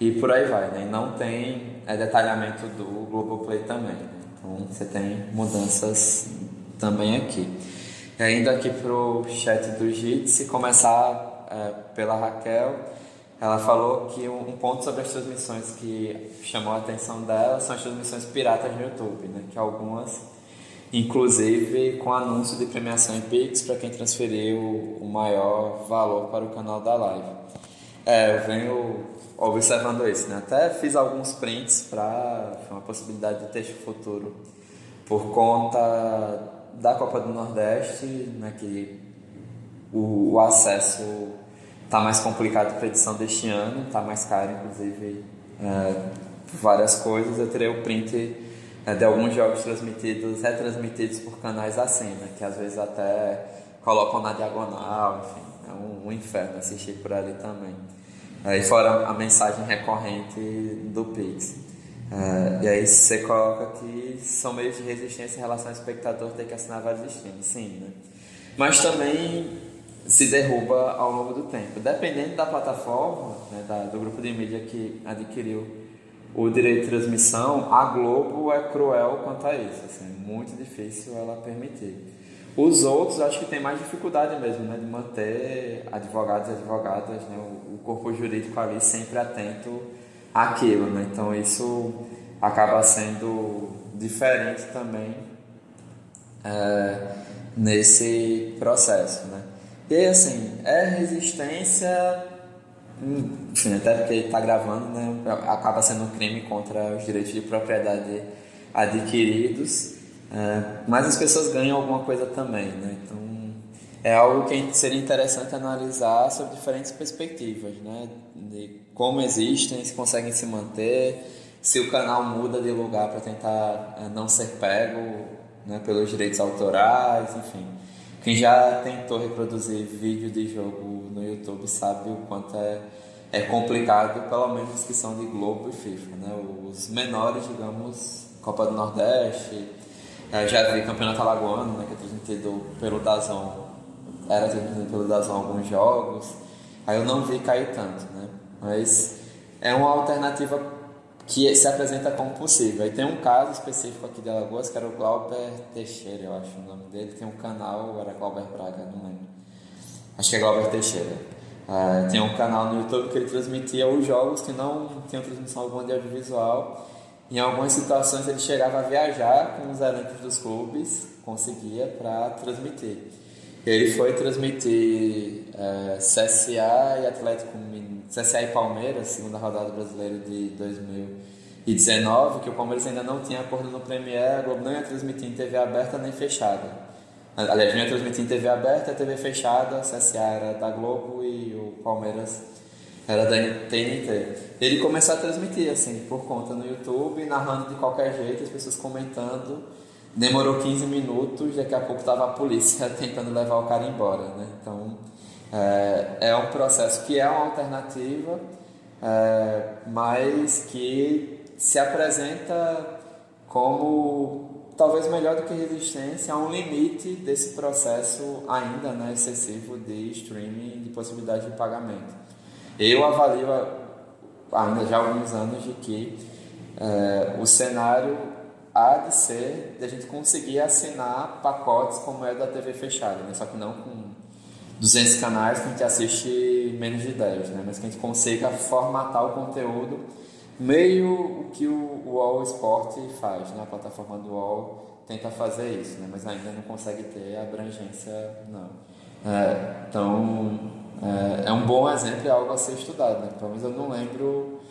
E por aí vai, né? E não tem é, detalhamento do Globoplay também. Né? Então você tem mudanças também aqui. E ainda aqui para o chat do JIT, começar é, pela Raquel, ela falou que um, ponto sobre as transmissões que chamou a atenção dela são as transmissões piratas no YouTube, né? que algumas, inclusive com anúncio de premiação em Pix para quem transferiu o maior valor para o canal da live. É, eu venho observando isso, né? até fiz alguns prints para uma possibilidade de texto futuro por conta da Copa do Nordeste, né, que o, o acesso está mais complicado para edição deste ano, está mais caro, inclusive, é, várias coisas. Eu terei o print é, de alguns jogos transmitidos, retransmitidos por canais assim, né, que às vezes até colocam na diagonal, enfim, é um, um inferno assistir por ali também. Aí fora a mensagem recorrente do Pix. Uh, e aí você coloca que são meios de resistência em relação ao espectador ter que assinar vários streams, sim, né? Mas também se derruba ao longo do tempo. Dependendo da plataforma, né, da, do grupo de mídia que adquiriu o direito de transmissão, a Globo é cruel quanto a isso. Assim, é muito difícil ela permitir. Os outros acho que tem mais dificuldade mesmo, né, de manter advogados e advogadas, né, o, corpo jurídico ali sempre atento aquilo, né? Então isso acaba sendo diferente também é, nesse processo, né? E assim, é resistência, enfim, até porque está gravando, né? Acaba sendo um crime contra os direitos de propriedade adquiridos, é, mas as pessoas ganham alguma coisa também, né? Então é algo que seria interessante analisar sob diferentes perspectivas, né? De como existem, se conseguem se manter, se o canal muda de lugar para tentar eh, não ser pego né, pelos direitos autorais, enfim. Quem já tentou reproduzir vídeo de jogo no YouTube sabe o quanto é, é complicado, pelo menos que são de Globo e FIFA. Né? Os menores, digamos, Copa do Nordeste, eh, já vi Campeonato Alagoano, né, que é transmitido pelo Dazon, era transmitido pelo Dazon alguns jogos, aí eu não vi cair tanto, né? Mas é uma alternativa que se apresenta como possível. Aí tem um caso específico aqui de Alagoas, que era o Glauber Teixeira, eu acho o nome dele. Tem um canal, era Glauber Braga, não lembro. Acho que é Glauber Teixeira. Uh, tem um canal no YouTube que ele transmitia os jogos que não tinham transmissão alguma de audiovisual. Em algumas situações ele chegava a viajar com os elencos dos clubes, conseguia para transmitir. Ele foi transmitir é, CSA e Atlético CSA e Palmeiras, segunda rodada brasileira de 2019, que o Palmeiras ainda não tinha acordo no Premier, a Globo não ia transmitir em TV aberta nem fechada. Aliás, não ia transmitir em TV aberta, TV fechada, CSA era da Globo e o Palmeiras era da TNT. Ele começou a transmitir, assim, por conta no YouTube, narrando de qualquer jeito, as pessoas comentando Demorou 15 minutos, daqui a pouco estava a polícia tentando levar o cara embora, né? Então, é, é um processo que é uma alternativa, é, mas que se apresenta como talvez melhor do que resistência a um limite desse processo ainda né, excessivo de streaming de possibilidade de pagamento. Eu avalio ainda já há alguns anos de que é, o cenário há de ser de a gente conseguir assinar pacotes como é da TV fechada, né? só que não com 200 canais que a gente assiste menos de 10, né? mas que a gente consiga formatar o conteúdo meio o que o, o All Sport faz, né? a plataforma do All tenta fazer isso, né? mas ainda não consegue ter abrangência, não. É, então, é, é, um bom exemplo, é algo a ser estudado, né? pelo menos eu não lembro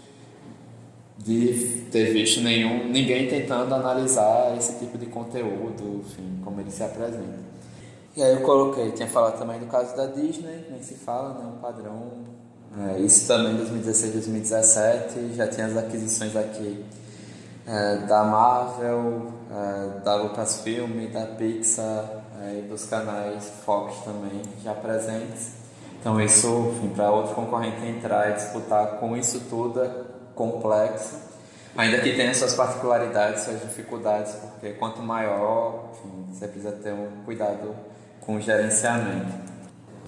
de ter visto nenhum, ninguém tentando analisar esse tipo de conteúdo, enfim, como ele se apresenta. E aí eu coloquei, tinha falado também do caso da Disney, nem se fala, né, um padrão. É, isso também em 2016, 2017, já tinha as aquisições aqui é, da Marvel, é, da Lucasfilm, da Pixar é, e dos canais Fox também já presentes. Então isso, para outro concorrente entrar e disputar com isso tudo é complexo, ainda que tenha suas particularidades, suas dificuldades, porque quanto maior, enfim, você precisa ter um cuidado com gerenciamento.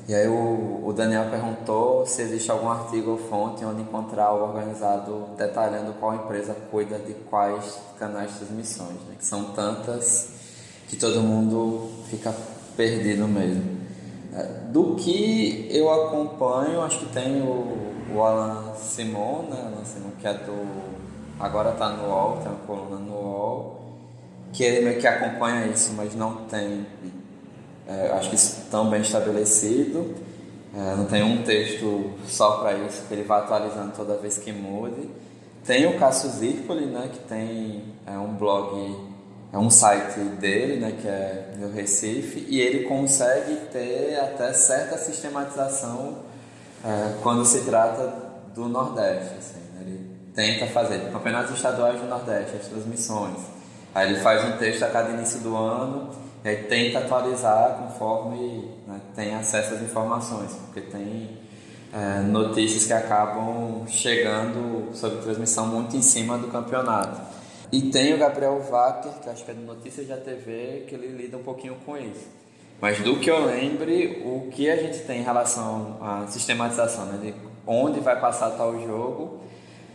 E aí o, o Daniel perguntou se existe algum artigo ou fonte onde encontrar o organizado detalhando qual empresa cuida de quais canais de transmissões, né? que são tantas que todo mundo fica perdido mesmo. É, do que eu acompanho, acho que tem o, o Alan Simon, né? Alan Simon, que é do. Agora está no UOL, tem uma coluna no UOL, que ele meio que acompanha isso, mas não tem é, acho que isso tão bem estabelecido. É, não tem um texto só para isso, que ele vai atualizando toda vez que mude. Tem o Cássio Zirpoli, né, que tem é, um blog, é um site dele, né, que é do Recife, e ele consegue ter até certa sistematização é, quando se trata do Nordeste. Assim, né, ele tenta fazer campeonatos estaduais do Nordeste, as transmissões. Aí ele faz um texto a cada início do ano e aí tenta atualizar conforme né, tem acesso às informações, porque tem é, notícias que acabam chegando sobre transmissão muito em cima do campeonato. E tem o Gabriel Wacker, que acho que é de Notícias da TV, que ele lida um pouquinho com isso. Mas do que eu lembre, o que a gente tem em relação à sistematização, né, de onde vai passar tal jogo,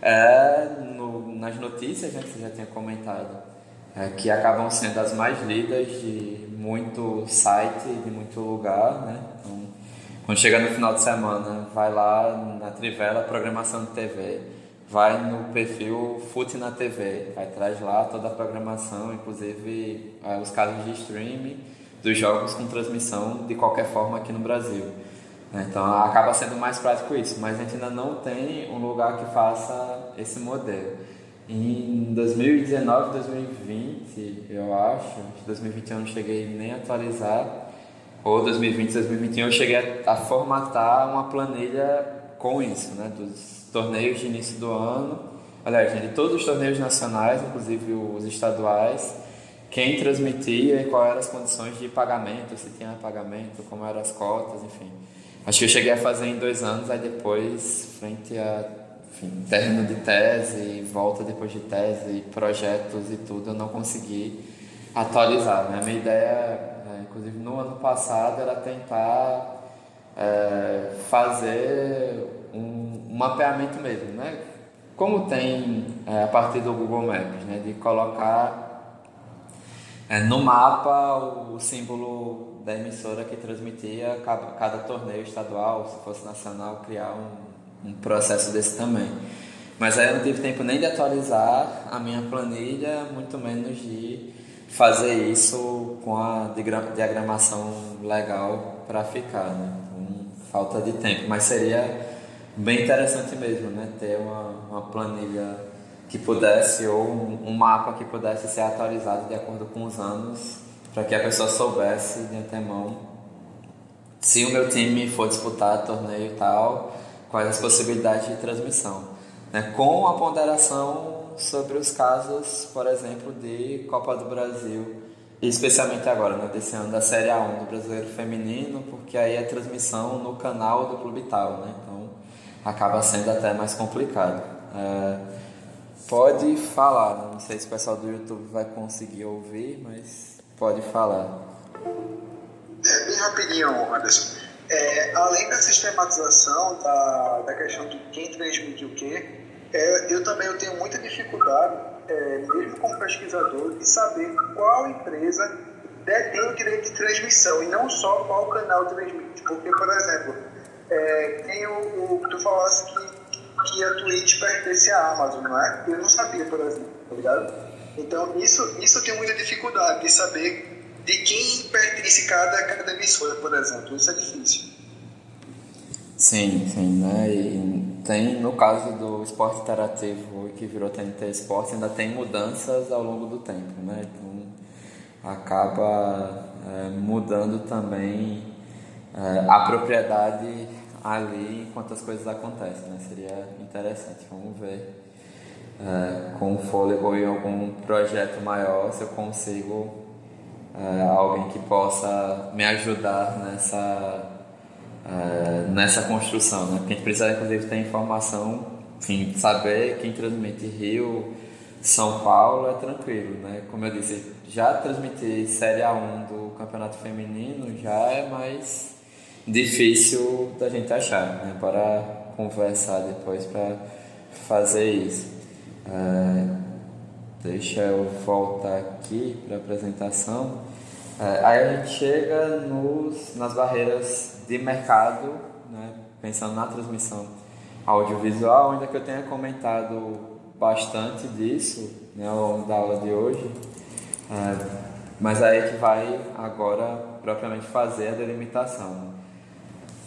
é no, nas notícias né, que você já tinha comentado é, que acabam sendo as mais lidas de muito site, de muito lugar, né? Então, quando chega no final de semana, vai lá na Trivela Programação de TV, vai no perfil Fute na TV, vai traz lá toda a programação, inclusive é, os casos de streaming dos jogos com transmissão de qualquer forma aqui no Brasil. Então acaba sendo mais prático isso, mas a gente ainda não tem um lugar que faça esse modelo. Em 2019, 2020, eu acho, 2021 eu não cheguei nem a atualizar, ou 2020, 2021 eu cheguei a, a formatar uma planilha com isso, né, dos torneios de início do ano, aliás, de todos os torneios nacionais, inclusive os estaduais, quem transmitia e quais eram as condições de pagamento, se tinha pagamento, como eram as cotas, enfim. Acho que eu cheguei a fazer em dois anos, aí depois, frente a enfim, término de tese, volta depois de tese, projetos e tudo, eu não consegui atualizar. Né? A minha ideia, é, inclusive no ano passado, era tentar é, fazer um, um, mapeamento mesmo, né? Como tem é, a partir do Google Maps, né? De colocar é, no mapa o símbolo da emissora que transmitia cada, cada torneio estadual, se fosse nacional, criar um um processo desse também. Mas aí eu não tive tempo nem de atualizar a minha planilha, muito menos de fazer isso com a diagramação legal para ficar, né? Então, falta de tempo, mas seria bem interessante mesmo, né? Ter uma, uma planilha que pudesse, ou um, um mapa que pudesse ser atualizado de acordo com os anos, para que a pessoa soubesse de antemão se o meu time for disputar torneio e tal, quais as possibilidades de transmissão, né? com a ponderação sobre os casos, por exemplo, de Copa do Brasil, especialmente agora, né, desse ano da Série A1 do Brasileiro Feminino, porque aí é transmissão no canal do Clube Tal, né? então acaba sendo até mais complicado. É, pode falar, não sei se o pessoal do YouTube vai conseguir ouvir, mas pode falar. É, bem rapidinho, Anderson. É, além da sistematização da, da questão de quem transmite o quê, é, eu também eu tenho muita dificuldade é, mesmo como pesquisador, de saber qual empresa detém o direito de transmissão e não só qual canal transmite. Porque, por exemplo, é, tem o, o tu falasse que, que a Twitch pertence à Amazon, não é? Eu não sabia, por exemplo, tá ligado? Então, isso, isso eu tenho muita dificuldade de saber de quem pertence cada, cada emissora, por exemplo. Isso é difícil. Sim, sim, né? E tem, no caso do esporte interativo que virou TNT Esporte, ainda tem mudanças ao longo do tempo, né? Então, acaba é, mudando também é, a propriedade ali enquanto as coisas acontecem, né? Seria interessante, vamos ver é, com o fôlego em algum projeto maior se eu consigo é, alguém que possa me ajudar nessa, é, nessa construção, né? Porque a gente precisa, inclusive, ter informação, enfim, saber quem transmite Rio, São Paulo é tranquilo, né? Como eu disse, já transmitir Série A1 do Campeonato Feminino já é mais difícil da gente achar, né? Para conversar depois para fazer isso. É, Deixa eu voltar aqui para a apresentação. É, aí a gente chega nos, nas barreiras de mercado, né, pensando na transmissão audiovisual, ainda que eu tenha comentado bastante disso né, ao longo da aula de hoje, é, mas aí a gente vai agora propriamente fazer a delimitação.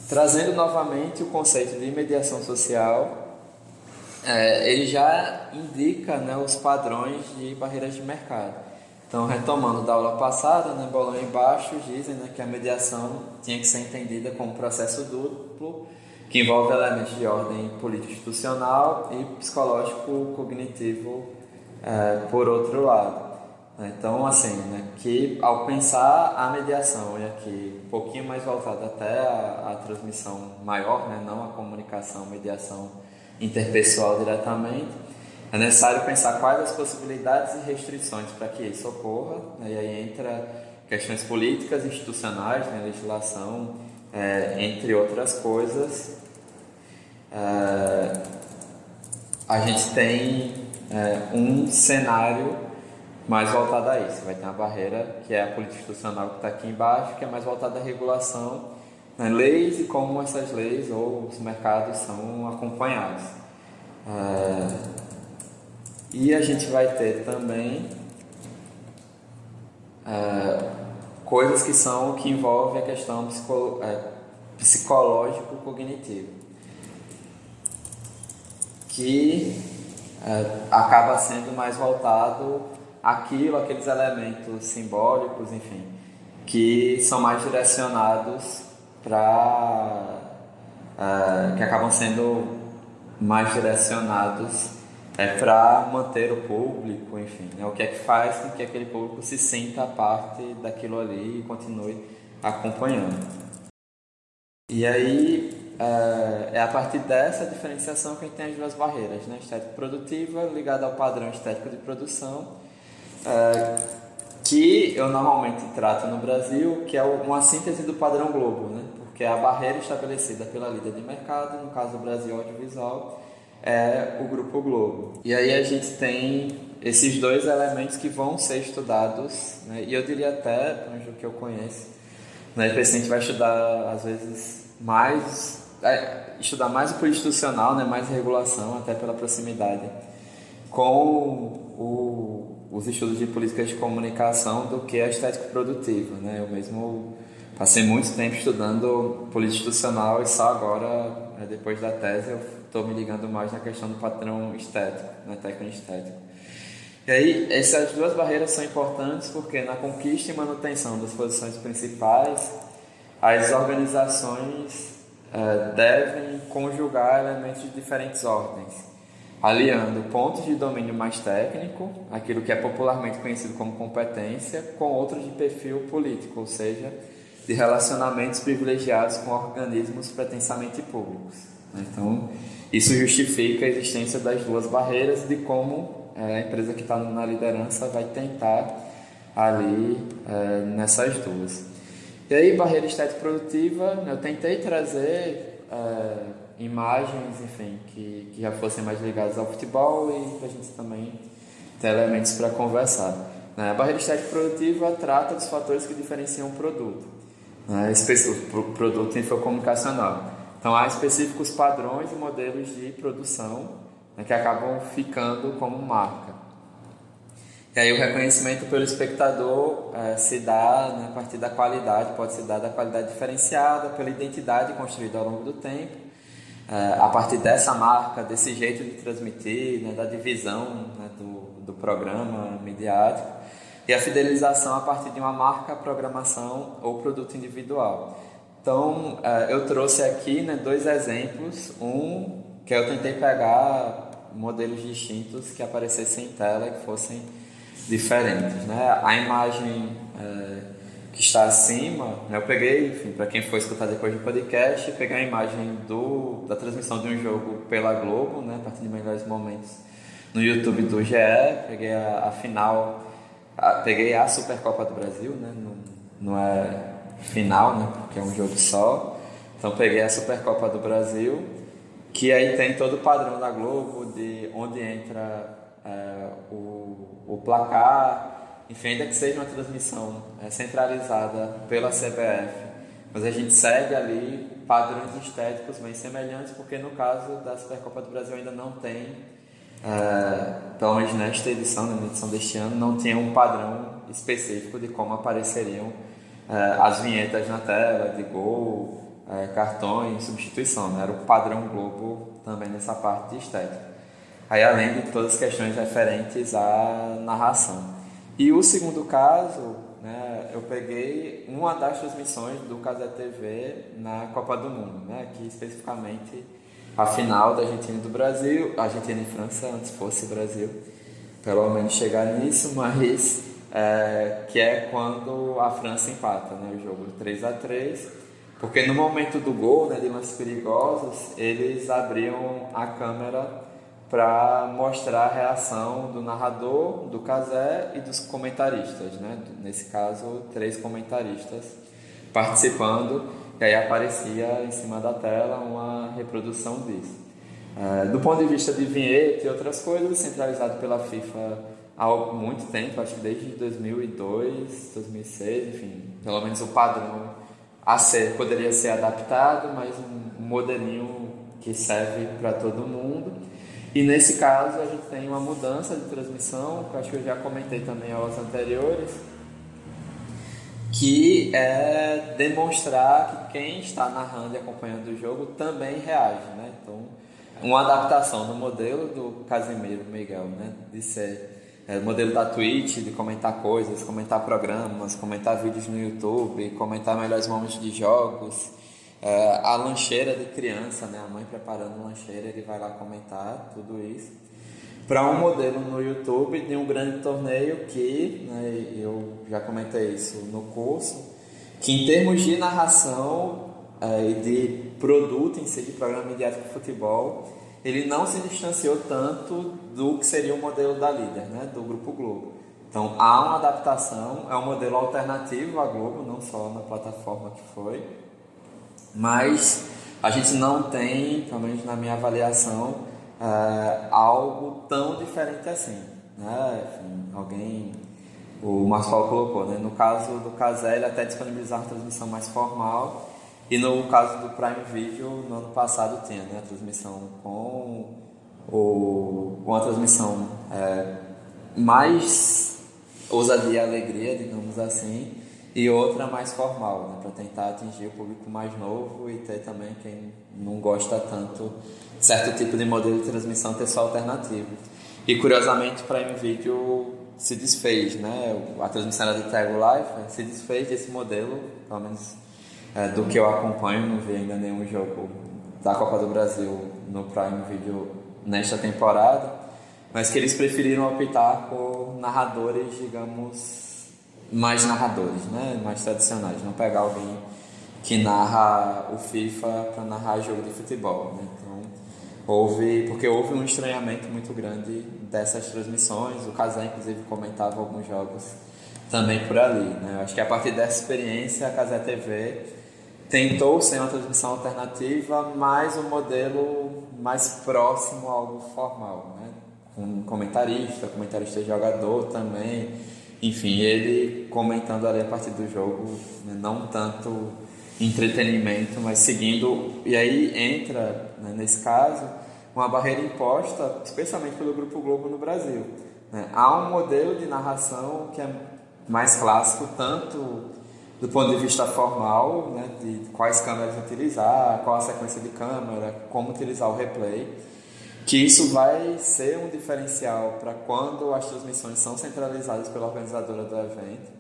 Trazendo novamente o conceito de mediação social é, ele já indica né, os padrões de barreiras de mercado. Então, retomando da aula passada, né, bolão embaixo dizem né, que a mediação tinha que ser entendida como processo duplo, que envolve elementos de ordem político-institucional e psicológico-cognitivo é, por outro lado. Então, assim, né, que ao pensar a mediação, e aqui um pouquinho mais voltada até a, a transmissão maior, né, não a comunicação, mediação interpessoal diretamente, é necessário pensar quais as possibilidades e restrições para que isso ocorra, né? e aí entra questões políticas, institucionais, né? legislação, é, entre outras coisas. É, a gente tem é, um cenário mais voltado a isso. Vai ter uma barreira que é a política institucional que está aqui embaixo, que é mais voltada à regulação né, leis e como essas leis ou os mercados são acompanhados. É, e a gente vai ter também é, coisas que são que envolvem a questão psico, é, psicológico-cognitiva, que é, acaba sendo mais voltado àquilo, aqueles elementos simbólicos, enfim, que são mais direcionados para uh, que acabam sendo mais direcionados é para manter o público, enfim, né? o que é que faz com que aquele público se sinta parte daquilo ali e continue acompanhando. E aí é, é a partir dessa diferenciação que a gente tem as duas barreiras, né? estética produtiva ligada ao padrão estético de produção, é, que eu normalmente trato no Brasil, que é uma síntese do padrão Globo, né? Porque a barreira estabelecida pela líder de mercado, no caso do Brasil Audiovisual, é o Grupo Globo. E aí a gente tem esses dois elementos que vão ser estudados, né? e eu diria até, pelo que eu conheço, né, a gente vai estudar às vezes mais, é, estudar mais o político institucional, né, mais regulação, até pela proximidade, com o os estudos de políticas de comunicação do que a estética produtiva. Né? Eu mesmo passei muito tempo estudando política institucional e só agora, né, depois da tese, eu estou me ligando mais na questão do padrão estético, na técnica estética. E aí, essas duas barreiras são importantes porque na conquista e manutenção das posições principais, as organizações eh, devem conjugar elementos de diferentes ordens aliando pontos de domínio mais técnico, aquilo que é popularmente conhecido como competência, com outros de perfil político, ou seja, de relacionamentos privilegiados com organismos pretensamente públicos. Então, isso justifica a existência das duas barreiras de como é, a empresa que está na liderança vai tentar ali é, nessas duas. E aí, barreira estética produtiva, eu tentei trazer é, imagens, enfim, que, que já fossem mais ligadas ao futebol e para a gente também ter elementos para conversar. Né? A barreira estética produtiva trata dos fatores que diferenciam o produto, né? o produto infocomunicacional. Então, há específicos padrões e modelos de produção né, que acabam ficando como marca. E aí o reconhecimento pelo espectador é, se dá né, a partir da qualidade, pode se dar da qualidade diferenciada, pela identidade construída ao longo do tempo, é, a partir dessa marca, desse jeito de transmitir, né, da divisão né, do, do programa midiático, e a fidelização a partir de uma marca, programação ou produto individual. Então, é, eu trouxe aqui né, dois exemplos, um que eu tentei pegar modelos distintos que aparecessem em tela, que fossem diferentes. Né? A imagem é, que está acima, né, eu peguei, enfim, para quem for escutar depois do podcast, peguei a imagem do, da transmissão de um jogo pela Globo, né, a partir de melhores momentos no YouTube do GE, peguei a, a final, a, peguei a Supercopa do Brasil, né, não, não é final, né, porque é um jogo só, então peguei a Supercopa do Brasil, que aí tem todo o padrão da Globo, de onde entra é, o, o placar, enfim, ainda que seja uma transmissão é, centralizada pela CBF, mas a gente segue ali padrões estéticos bem semelhantes, porque no caso da Supercopa do Brasil ainda não tem, é, pelo menos nesta edição, na edição deste ano, não tinha um padrão específico de como apareceriam é, as vinhetas na tela, de gol, é, cartões, substituição, né? era o padrão Globo também nessa parte de estética. Aí, além de todas as questões referentes à narração. E o segundo caso, né, eu peguei uma das transmissões do Casé TV na Copa do Mundo, né, aqui especificamente a final da Argentina e do Brasil, Argentina e França, antes fosse Brasil, pelo menos chegar nisso, mas é, que é quando a França empata né, o jogo 3 a 3 porque no momento do gol, né, de lances perigosos, eles abriam a câmera para mostrar a reação do narrador, do Casé e dos comentaristas, né? Nesse caso, três comentaristas participando, e aí aparecia em cima da tela uma reprodução disso. É, do ponto de vista de vinheta e outras coisas, centralizado pela FIFA há muito tempo, acho que desde 2002, 2006, enfim, pelo menos o padrão a ser, poderia ser adaptado, mas um modelinho que serve para todo mundo. E nesse caso a gente tem uma mudança de transmissão, que acho que eu já comentei também aulas anteriores, que é demonstrar que quem está narrando e acompanhando o jogo também reage, né? Então, uma adaptação do modelo do Casimiro Miguel, né? De ser é, modelo da Twitch, de comentar coisas, comentar programas, comentar vídeos no YouTube, comentar melhores momentos de jogos, é, a lancheira de criança, né? A mãe preparando lancheira, ele vai lá comentar tudo isso. Para um modelo no YouTube de um grande torneio que, né, eu já comentei isso no curso, que em termos de narração é, e de produto em si, de programa mediático de futebol, ele não se distanciou tanto do que seria o modelo da líder, né, do Grupo Globo. Então há uma adaptação, é um modelo alternativo à Globo, não só na plataforma que foi, mas a gente não tem, pelo menos na minha avaliação, é, algo tão diferente assim. Né? Enfim, alguém, o Marcelo colocou, né? no caso do Casé, ele até disponibilizar uma transmissão mais formal, e no caso do Prime Video, no ano passado tinha né? a transmissão com, o, com a transmissão é, mais ousadia e alegria, digamos assim, e outra mais formal, né, para tentar atingir o público mais novo e ter também quem não gosta tanto certo tipo de modelo de transmissão ter só alternativo. E curiosamente, para Prime Video se desfez, né? A transmissão era do Tego Live, se desfez desse modelo, pelo menos é, do que eu acompanho, não vi ainda nenhum jogo da Copa do Brasil no Prime Video nesta temporada, mas que eles preferiram optar por narradores, digamos, mais narradores, né? mais tradicionais, não pegar alguém que narra o FIFA para narrar jogo de futebol. Né? Então, houve, porque houve um estranhamento muito grande dessas transmissões, o Casé inclusive comentava alguns jogos também por ali. Né? Acho que a partir dessa experiência a Casé TV tentou ser uma transmissão alternativa, mas um modelo mais próximo a algo formal, né? um comentarista, comentarista jogador também, enfim, ele comentando ali a partir do jogo, né, não tanto entretenimento, mas seguindo, e aí entra, né, nesse caso, uma barreira imposta, especialmente pelo Grupo Globo no Brasil. Né? Há um modelo de narração que é mais clássico, tanto do ponto de vista formal, né, de quais câmeras utilizar, qual a sequência de câmera, como utilizar o replay, que isso vai ser um diferencial para quando as transmissões são centralizadas pela organizadora do evento.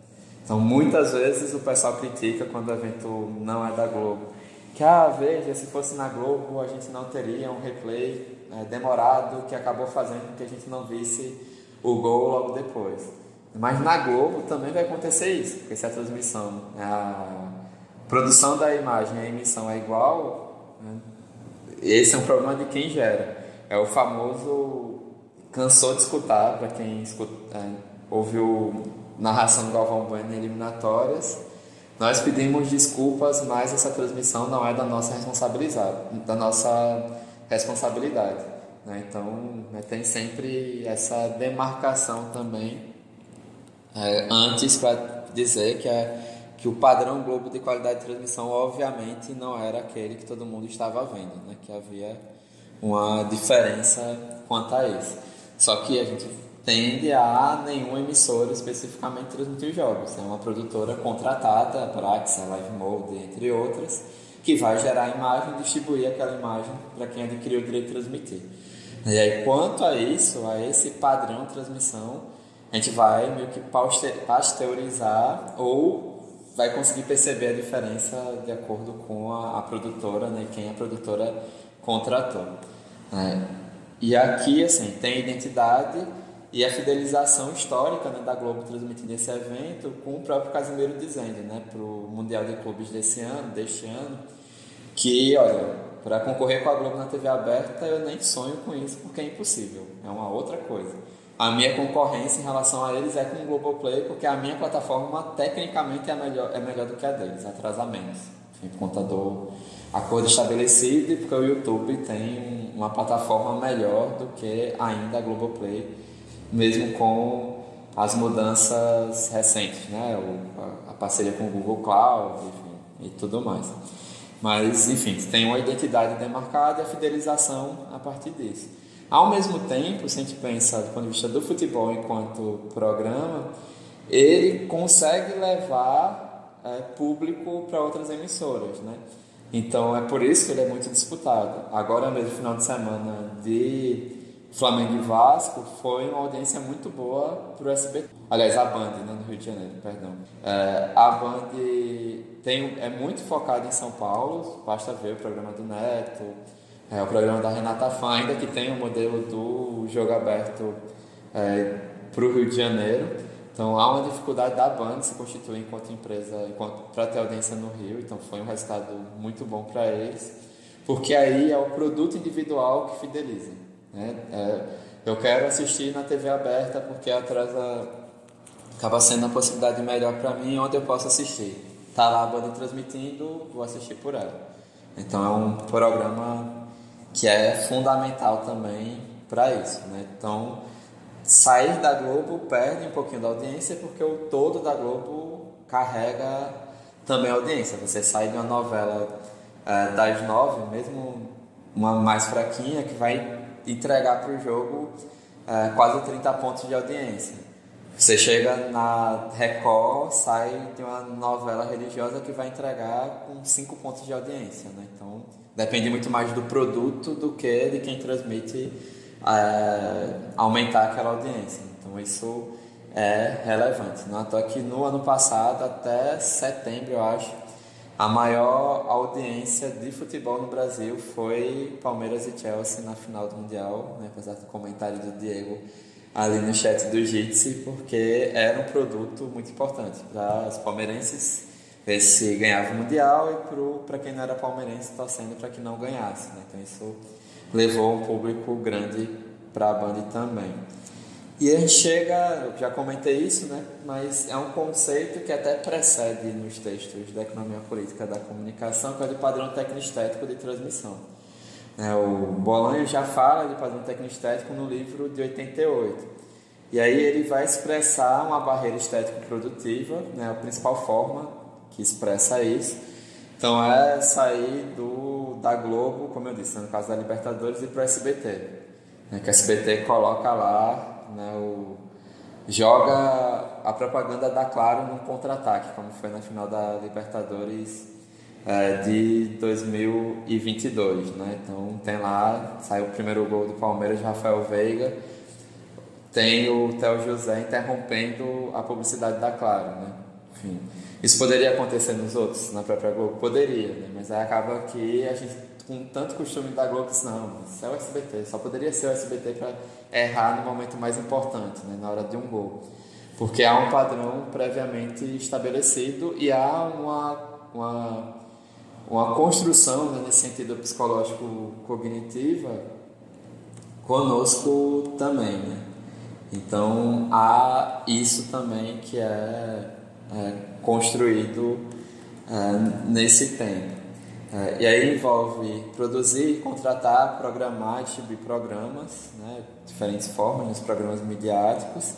Então, muitas vezes o pessoal critica quando o evento não é da Globo. Que, ah, veja, se fosse na Globo a gente não teria um replay é, demorado que acabou fazendo com que a gente não visse o gol logo depois. Mas na Globo também vai acontecer isso, porque se a transmissão, a produção da imagem e a emissão é igual, né, esse é um problema de quem gera. É o famoso cansou de escutar, para quem escuta, é, ouviu narração do Galvão Bueno em eliminatórias. Nós pedimos desculpas, mas essa transmissão não é da nossa responsabilidade, da nossa responsabilidade. Né? Então, né, tem sempre essa demarcação também é, antes para dizer que, é, que o padrão Globo de qualidade de transmissão, obviamente, não era aquele que todo mundo estava vendo, né? que havia uma diferença quanto a isso. Só que a gente tende a nenhuma emissora especificamente transmitir jogos. É uma produtora contratada, Praxa, Live Mode, entre outras, que vai gerar a imagem e distribuir aquela imagem para quem adquiriu o direito de transmitir. E aí, quanto a isso, a esse padrão de transmissão, a gente vai meio que pasteurizar ou vai conseguir perceber a diferença de acordo com a, a produtora, né, quem a produtora contratou. É. E aqui, assim, tem identidade e a fidelização histórica né, da Globo transmitindo esse evento com o próprio Casimiro dizendo né, para o Mundial de Clubes desse ano, deste ano, que, olha, para concorrer com a Globo na TV aberta eu nem sonho com isso porque é impossível, é uma outra coisa. A minha concorrência em relação a eles é com o Globoplay, porque a minha plataforma tecnicamente é melhor, é melhor do que a deles, atrasa menos. Enfim, por conta do acordo estabelecido e porque o YouTube tem uma plataforma melhor do que ainda a Globoplay mesmo com as mudanças recentes, né? A, parceria com o Google Cloud enfim, e tudo mais. Mas, enfim, tem uma identidade demarcada e a fidelização a partir disso. Ao mesmo tempo, se a gente pensa do ponto de vista do futebol enquanto programa, ele consegue levar é, público para outras emissoras, né? Então é por isso que ele é muito disputado. Agora mesmo, final de semana de Flamengo e Vasco foi uma audiência muito boa para o SBT. Aliás, a Band, né, no Rio de Janeiro, perdão. É, a Band tem, é muito focada em São Paulo, basta ver o programa do Neto, é, o programa da Renata Fã, ainda que tem o modelo do jogo aberto é, para o Rio de Janeiro. Então há uma dificuldade da Band se constituir enquanto empresa para ter audiência no Rio, então foi um resultado muito bom para eles, porque aí é o produto individual que fideliza. Né? É, eu quero assistir na TV aberta porque atrasa, acaba sendo a possibilidade melhor para mim onde eu posso assistir. Tá lá a banda transmitindo, vou assistir por ela. Então é um programa que é fundamental também para isso. Né? Então sair da Globo perde um pouquinho da audiência porque o todo da Globo carrega também a audiência. Você sai de uma novela é, das nove, mesmo uma mais fraquinha, que vai entregar para o jogo é, quase 30 pontos de audiência. Você chega na Record, sai de uma novela religiosa que vai entregar com 5 pontos de audiência. Né? Então, depende muito mais do produto do que de quem transmite é, aumentar aquela audiência. Então, isso é relevante. Não é que no ano passado, até setembro, eu acho, a maior audiência de futebol no Brasil foi Palmeiras e Chelsea na final do Mundial, né? apesar do comentário do Diego ali no chat do Jitsi, porque era um produto muito importante para os palmeirenses ver se ganhava o Mundial e para quem não era palmeirense torcendo para que não ganhasse. Né? Então isso levou um público grande para a Band também. E a gente chega, eu já comentei isso, né? mas é um conceito que até precede nos textos da economia política da comunicação, que é o de padrão técnico-estético de transmissão. Né? O Bolanho já fala de padrão técnico estético no livro de 88. E aí ele vai expressar uma barreira estético produtiva, né? a principal forma que expressa isso. Então é sair do, da Globo, como eu disse, no caso da Libertadores, e para o SBT. Né? Que o SBT coloca lá, né, o, joga a propaganda da Claro num contra-ataque, como foi na final da Libertadores é, de 2022, né? Então tem lá, saiu o primeiro gol do Palmeiras de Rafael Veiga, tem o Theo José interrompendo a publicidade da Claro, né? Enfim, isso poderia acontecer nos outros, na própria Globo? Poderia, né? Mas aí acaba que a gente, com tanto costume da Globo, disse, não, isso é o SBT, só poderia ser o SBT para errar no momento mais importante, né? na hora de um gol. Porque há um padrão previamente estabelecido e há uma, uma uma construção né, nesse sentido psicológico cognitiva conosco também, né? Então há isso também que é, é construído é, nesse tempo. É, e aí envolve produzir, contratar, programar, distribuir programas, né, diferentes formas, nos programas midiáticos,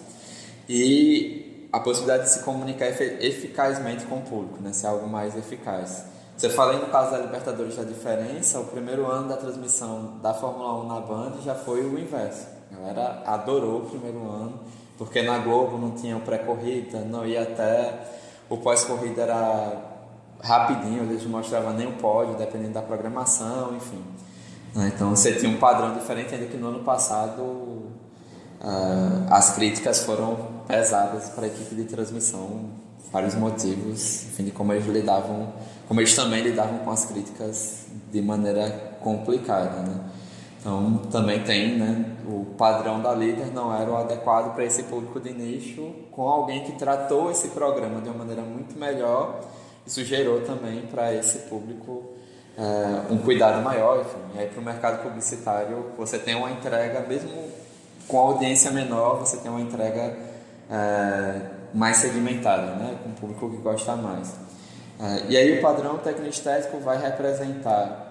e a possibilidade de se comunicar eficazmente com o público, né, ser algo mais eficaz. Você falei no caso da Libertadores da diferença, o primeiro ano da transmissão da Fórmula 1 na Band já foi o inverso. A galera adorou o primeiro ano, porque na Globo não tinha o pré-corrida, não ia até. O pós-corrida era rapidinho, eles não mostravam nem o pódio, dependendo da programação, enfim. Né, então você tinha um padrão diferente, ainda que no ano passado uh, as críticas foram pesadas para a equipe de transmissão, vários motivos, enfim, de como eles lidavam como eles também lidavam com as críticas de maneira complicada, né? Então também tem, né, o padrão da líder não era o adequado para esse público de nicho, com alguém que tratou esse programa de uma maneira muito melhor, isso gerou também para esse público é, um cuidado maior, enfim. E aí para o mercado publicitário você tem uma entrega, mesmo com audiência menor, você tem uma entrega é, mais segmentada, né, com o público que gosta mais. É, e aí o padrão técnico-estético vai representar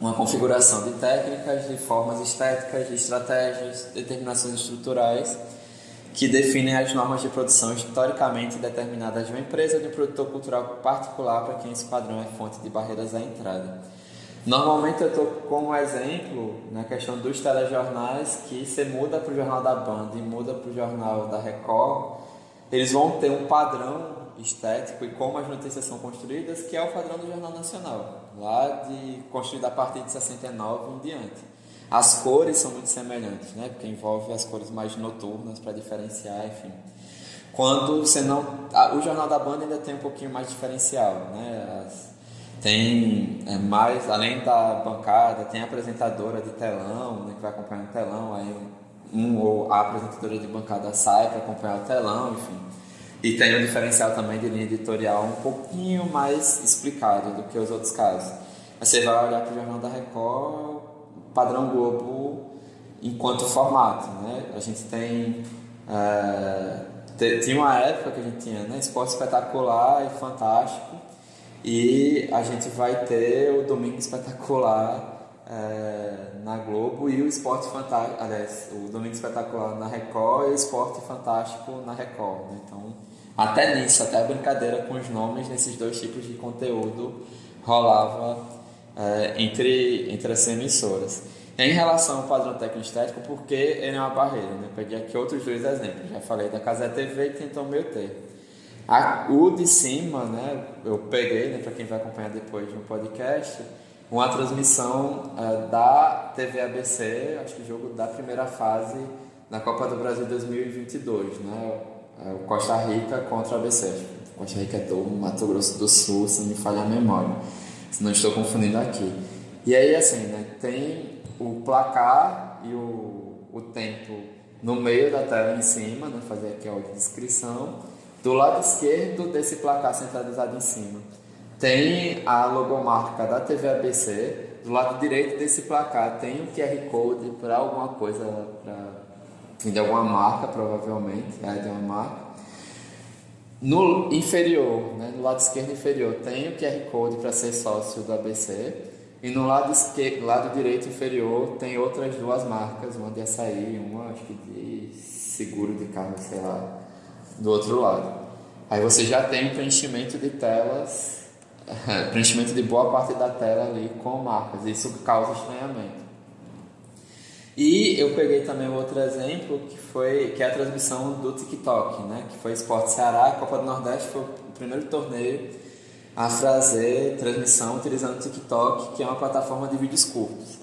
uma configuração de técnicas, de formas estéticas, de estratégias, determinações estruturais que definem as normas de produção historicamente determinadas de uma empresa ou de um produtor cultural particular para quem esse padrão é fonte de barreiras à entrada. Normalmente eu estou como exemplo na questão dos telejornais que você muda para o jornal da Band e muda para o jornal da Record, eles vão ter um padrão estético e como as notícias são construídas, que é o padrão do Jornal Nacional, lá de construído a partir de 69 em diante. As cores são muito semelhantes, né? Porque envolve as cores mais noturnas para diferenciar, enfim. Quando você não, o jornal da banda ainda tem um pouquinho mais diferencial, né? As, tem é, mais, além da bancada, tem a apresentadora de telão, né, que vai acompanhar o telão, aí um ou a apresentadora de bancada sai para acompanhar o telão, enfim. E tem um diferencial também de linha editorial um pouquinho mais explicado do que os outros casos. Você vai olhar para o Jornal da Record, padrão Globo enquanto formato. Né? A gente tem. É, tinha uma época que a gente tinha né? esporte espetacular e fantástico. E a gente vai ter o Domingo Espetacular é, na Globo e o Esporte Fantástico, aliás, o Domingo Espetacular na Record e o Esporte Fantástico na Record. Né? Então, até nisso, até a brincadeira com os nomes nesses dois tipos de conteúdo rolava é, entre, entre as emissoras. Em relação ao padrão técnico estético, porque ele é uma barreira, né? Peguei aqui outros dois exemplos. Já falei da Casa TV e tentou meu ter. A, o de cima, né? Eu peguei, né? Para quem vai acompanhar depois no podcast, uma transmissão é, da TV ABC, acho que jogo da primeira fase na Copa do Brasil 2022, né? É o Costa Rica contra a ABC. Costa Rica é do Mato Grosso do Sul, se não me falha a memória. Se não estou confundindo aqui. E aí, assim, né, tem o placar e o, o tempo no meio da tela em cima, né, fazer aqui a descrição. Do lado esquerdo desse placar centralizado em cima, tem a logomarca da TV ABC. Do lado direito desse placar tem o QR Code para alguma coisa, para de alguma marca, provavelmente, é de uma marca. No inferior, né, no lado esquerdo inferior, tem o QR Code para ser sócio do ABC. E no lado, esquerdo, lado direito inferior tem outras duas marcas, uma de açaí, uma acho que de seguro de carro, sei lá, do outro lado. Aí você já tem um preenchimento de telas, preenchimento de boa parte da tela ali com marcas, isso causa estranhamento. E eu peguei também outro exemplo que foi que é a transmissão do TikTok, né? Que foi Esporte Ceará, Copa do Nordeste foi o primeiro torneio a fazer transmissão utilizando o TikTok, que é uma plataforma de vídeos curtos.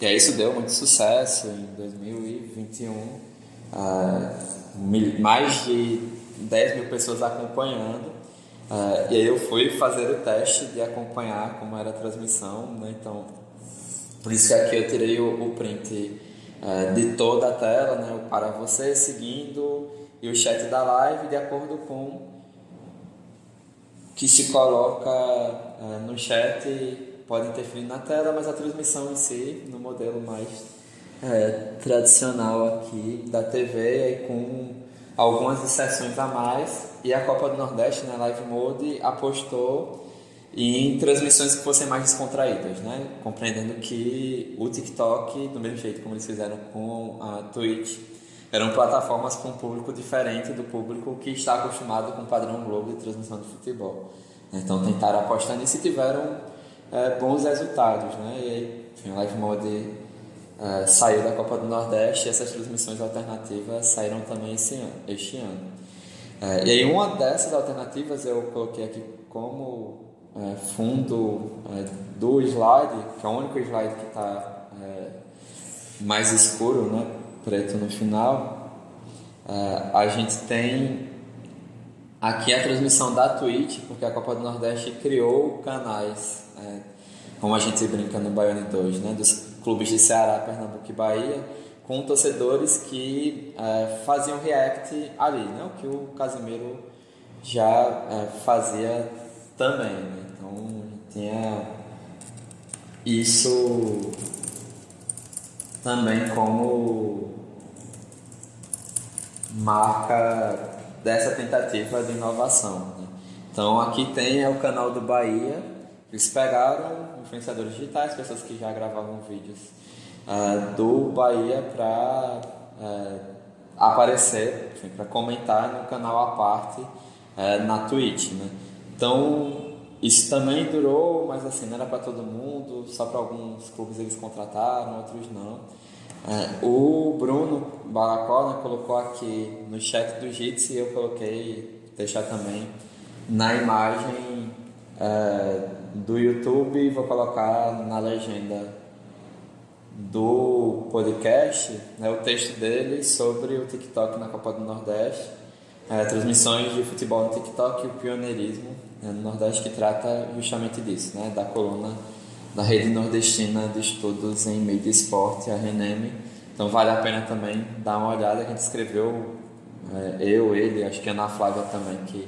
E aí isso deu muito sucesso em 2021, uh, ah, mais de 10 mil pessoas acompanhando. Uh, e aí eu fui fazer o teste de acompanhar como era a transmissão, né? Então, por isso que aqui eu tirei o, o print é, de toda a tela, né, para você seguindo e o chat da live de acordo com que se coloca é, no chat pode interferir na tela, mas a transmissão em si, no modelo mais é, tradicional aqui da TV, com algumas exceções a mais, e a Copa do Nordeste, na né, Live Mode, apostou e em transmissões que fossem mais descontraídas, né? Compreendendo que o TikTok, do mesmo jeito como eles fizeram com a Twitch, eram plataformas com um público diferente do público que está acostumado com o padrão Globo de transmissão de futebol. Então tentaram apostar nisso e tiveram é, bons resultados, né? E aí, enfim, o Live Mode é, saiu da Copa do Nordeste e essas transmissões alternativas saíram também esse ano, este ano. É, e aí uma dessas alternativas eu coloquei aqui como é, fundo é, do slide, que é o único slide que está é, mais escuro, né, preto no final, é, a gente tem aqui a transmissão da Twitch, porque a Copa do Nordeste criou canais, é, como a gente brinca no Baiano 2, né, dos clubes de Ceará, Pernambuco e Bahia, com torcedores que é, faziam react ali, né, o que o Casimiro já fazia também. Né? Tinha isso também como marca dessa tentativa de inovação. Né? Então aqui tem é o canal do Bahia, eles pegaram influenciadores digitais, pessoas que já gravavam vídeos uh, do Bahia para uh, é, aparecer, para comentar no canal à parte uh, na Twitch. Né? Então isso também durou, mas assim, não era para todo mundo, só para alguns clubes eles contrataram, outros não. É, o Bruno Balacó né, colocou aqui no chat do Jitsi e eu coloquei, deixar também na imagem é, do YouTube vou colocar na legenda do podcast né, o texto dele sobre o TikTok na Copa do Nordeste, é, transmissões de futebol no TikTok e o pioneirismo né, no Nordeste que trata justamente disso, né, da coluna da Rede Nordestina de Estudos em Mídia e Esporte, a RENEM. Então vale a pena também dar uma olhada, a gente escreveu, é, eu, ele, acho que a Ana Flávia também, que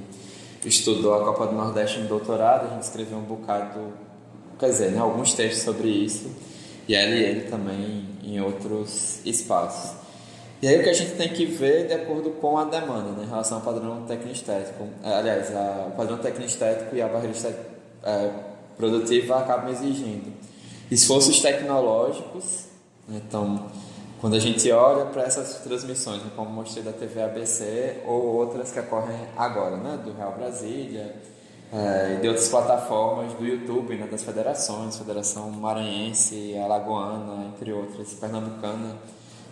estudou a Copa do Nordeste no doutorado, a gente escreveu um bocado, quer dizer, né, alguns textos sobre isso, e ela e ele também em outros espaços. E aí o que a gente tem que ver de acordo com a demanda, né, em relação ao padrão técnico-estético. Aliás, a, o padrão técnico-estético e a barreira é, produtiva acabam exigindo esforços tecnológicos. Né, então, quando a gente olha para essas transmissões, né, como mostrei da TV ABC ou outras que ocorrem agora, né, do Real Brasília é, e de outras plataformas do YouTube, né, das federações, Federação Maranhense, Alagoana, entre outras, Pernambucana,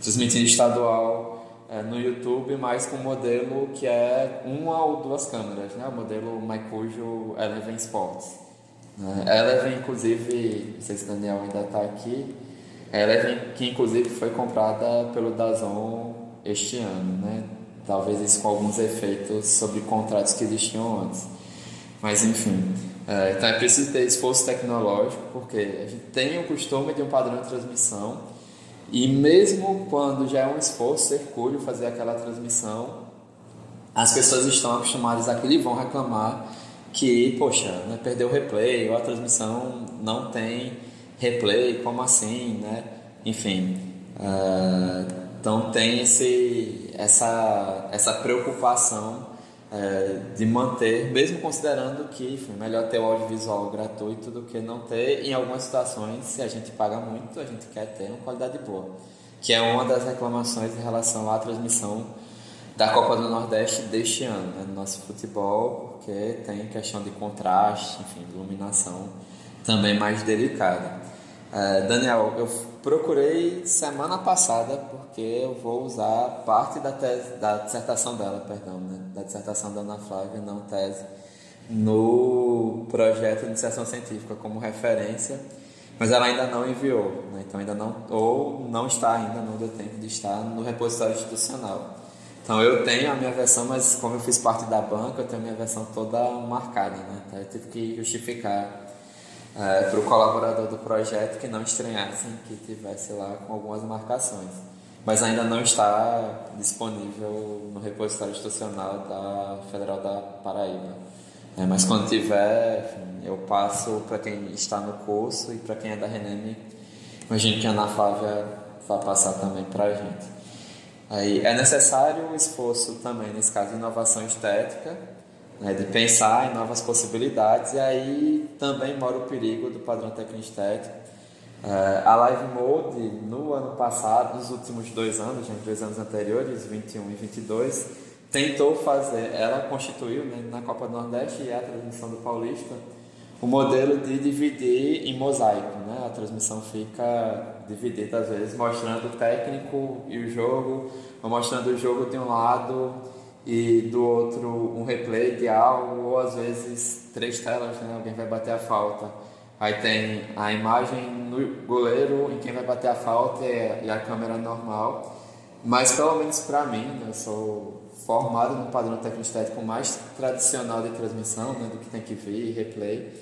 transmitindo estadual é, no YouTube, mas com um modelo que é uma ou duas câmeras, né? o modelo Maikujo Eleven Sports. Né? Eleven, inclusive, não sei se o Daniel ainda está aqui, Eleven que inclusive foi comprada pelo Dazon este ano, né? talvez isso com alguns efeitos sobre contratos que existiam antes. Mas enfim, é, então é preciso ter esforço tecnológico, porque a gente tem o costume de um padrão de transmissão e mesmo quando já é um esforço hercúleo fazer aquela transmissão, as pessoas estão acostumadas àquilo e vão reclamar que, poxa, né, perdeu o replay, ou a transmissão não tem replay, como assim, né? Enfim, uh, então tem esse, essa, essa preocupação é, de manter, mesmo considerando que enfim, melhor ter o audiovisual gratuito do que não ter. Em algumas situações, se a gente paga muito, a gente quer ter uma qualidade boa, que é uma das reclamações em relação à transmissão da Copa do Nordeste deste ano, né, no nosso futebol, porque tem questão de contraste, enfim, iluminação também mais delicada. É, Daniel, eu procurei semana passada porque eu vou usar parte da, tese, da dissertação dela, perdão, né, da dissertação da Ana Flávia, não tese, no projeto de iniciação científica como referência, mas ela ainda não enviou, né, então ainda não, ou não está ainda, não deu tempo de estar no repositório institucional. Então eu tenho a minha versão, mas como eu fiz parte da banca, eu tenho a minha versão toda marcada, né? Então eu tive que justificar é, para o colaborador do projeto que não estranhasse que tivesse lá com algumas marcações. Mas ainda não está disponível no repositório institucional da Federal da Paraíba. É, mas quando tiver, enfim, eu passo para quem está no curso e para quem é da Reneme, imagino que a Ana Flávia vai passar também para a gente. Aí é necessário um esforço também, nesse caso, de inovação estética, né, de pensar em novas possibilidades, e aí também mora o perigo do padrão estético. É, a Live Mode, no ano passado, nos últimos dois anos, nos dois anos anteriores, 21 e 22, tentou fazer, ela constituiu né, na Copa do Nordeste e a transmissão do Paulista, o modelo de dividir em mosaico. Né? A transmissão fica dividida às vezes, mostrando o técnico e o jogo, ou mostrando o jogo de um lado e do outro um replay de algo, ou às vezes três telas, né? alguém vai bater a falta. Aí tem a imagem no goleiro em quem vai bater a falta e a câmera normal. Mas pelo menos para mim, né? eu sou formado no padrão técnico estético mais tradicional de transmissão, né? do que tem que ver, replay.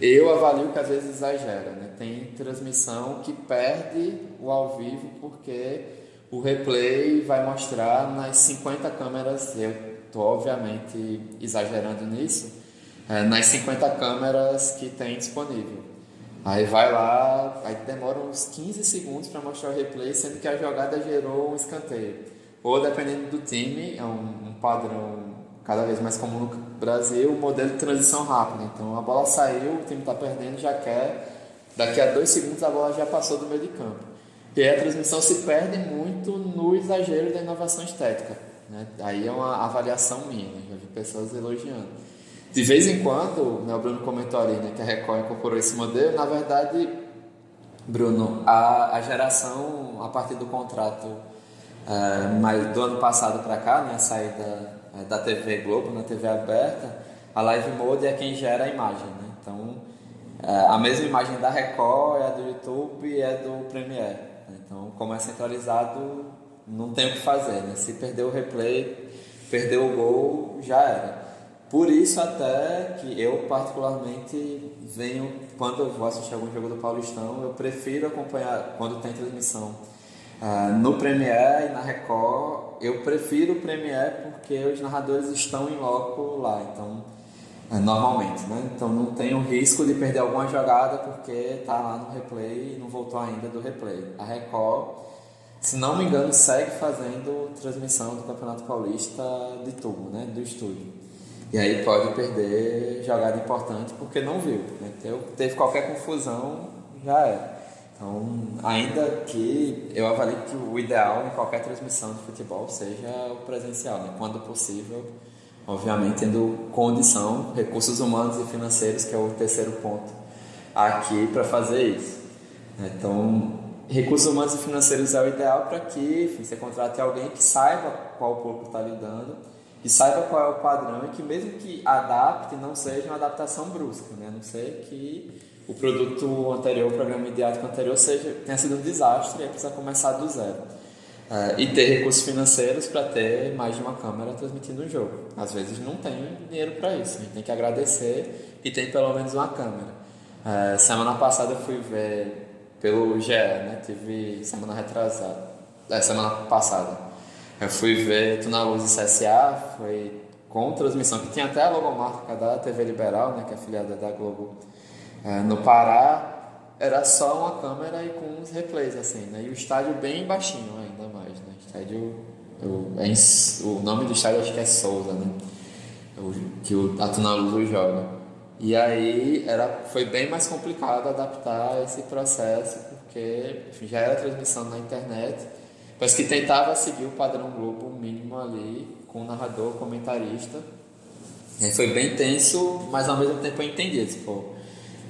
Eu avalio que às vezes exagera, né? Tem transmissão que perde o ao vivo porque o replay vai mostrar nas 50 câmeras, eu estou obviamente exagerando nisso, é, nas 50 câmeras que tem disponível. Aí vai lá, aí demora uns 15 segundos para mostrar o replay, sendo que a jogada gerou um escanteio. Ou dependendo do time, é um, um padrão cada vez mais comum no Brasil, o modelo de transição rápida. Então a bola saiu, o time está perdendo, já quer, daqui a dois segundos a bola já passou do meio de campo. E a transmissão se perde muito no exagero da inovação estética. Né? Aí é uma avaliação minha, né? já vi pessoas elogiando. De vez em quando, né, o Bruno comentou ali né, que a Record incorporou esse modelo, na verdade, Bruno, a, a geração a partir do contrato mas do ano passado para cá, né, a saída é, da TV Globo na TV aberta, a Live Mode é quem gera a imagem. Né? Então, é, a mesma imagem da Record é a do YouTube e é do Premiere. Então, como é centralizado, não tem o que fazer. Né? Se perder o replay, perder o gol, já era. Por isso até que eu particularmente venho, quando eu vou assistir algum jogo do Paulistão, eu prefiro acompanhar quando tem transmissão Uh, no Premiere e na Record, eu prefiro o Premiere porque os narradores estão em loco lá, então normalmente, né? Então não tem o risco de perder alguma jogada porque está lá no replay e não voltou ainda do replay. A Record, se não me engano, segue fazendo transmissão do Campeonato Paulista de tubo, né? Do estúdio. E aí pode perder jogada importante porque não viu. Né? Teve qualquer confusão, já era. Então, ainda que eu avalio que o ideal em qualquer transmissão de futebol seja o presencial, né? quando possível, obviamente tendo condição, recursos humanos e financeiros, que é o terceiro ponto aqui para fazer isso. Então, recursos humanos e financeiros é o ideal para que enfim, você contrate alguém que saiba qual o público está lidando, que saiba qual é o padrão e que mesmo que adapte, não seja uma adaptação brusca, né? não ser que o produto anterior, o programa midiático anterior, seja, tenha sido um desastre e aí precisa começar do zero. Uh, e ter recursos financeiros para ter mais de uma câmera transmitindo o jogo. Às vezes não tem dinheiro para isso, a gente tem que agradecer e tem pelo menos uma câmera. Uh, semana passada eu fui ver pelo GE, né? tive semana retrasada, é, semana passada. Eu fui ver Tu na Luz e CSA, foi com transmissão, que tinha até a logomarca da TV Liberal, né, que é afiliada da Globo é, no Pará era só uma câmera e com uns replays assim, né? E o estádio bem baixinho? Estádio, o, é, o nome do estádio acho que é Souza, né? que o Atunaluso joga. E aí era, foi bem mais complicado adaptar esse processo, porque enfim, já era transmissão na internet, mas que tentava seguir o padrão Globo mínimo ali, com narrador, comentarista. E foi bem tenso, mas ao mesmo tempo eu entendi. Tipo,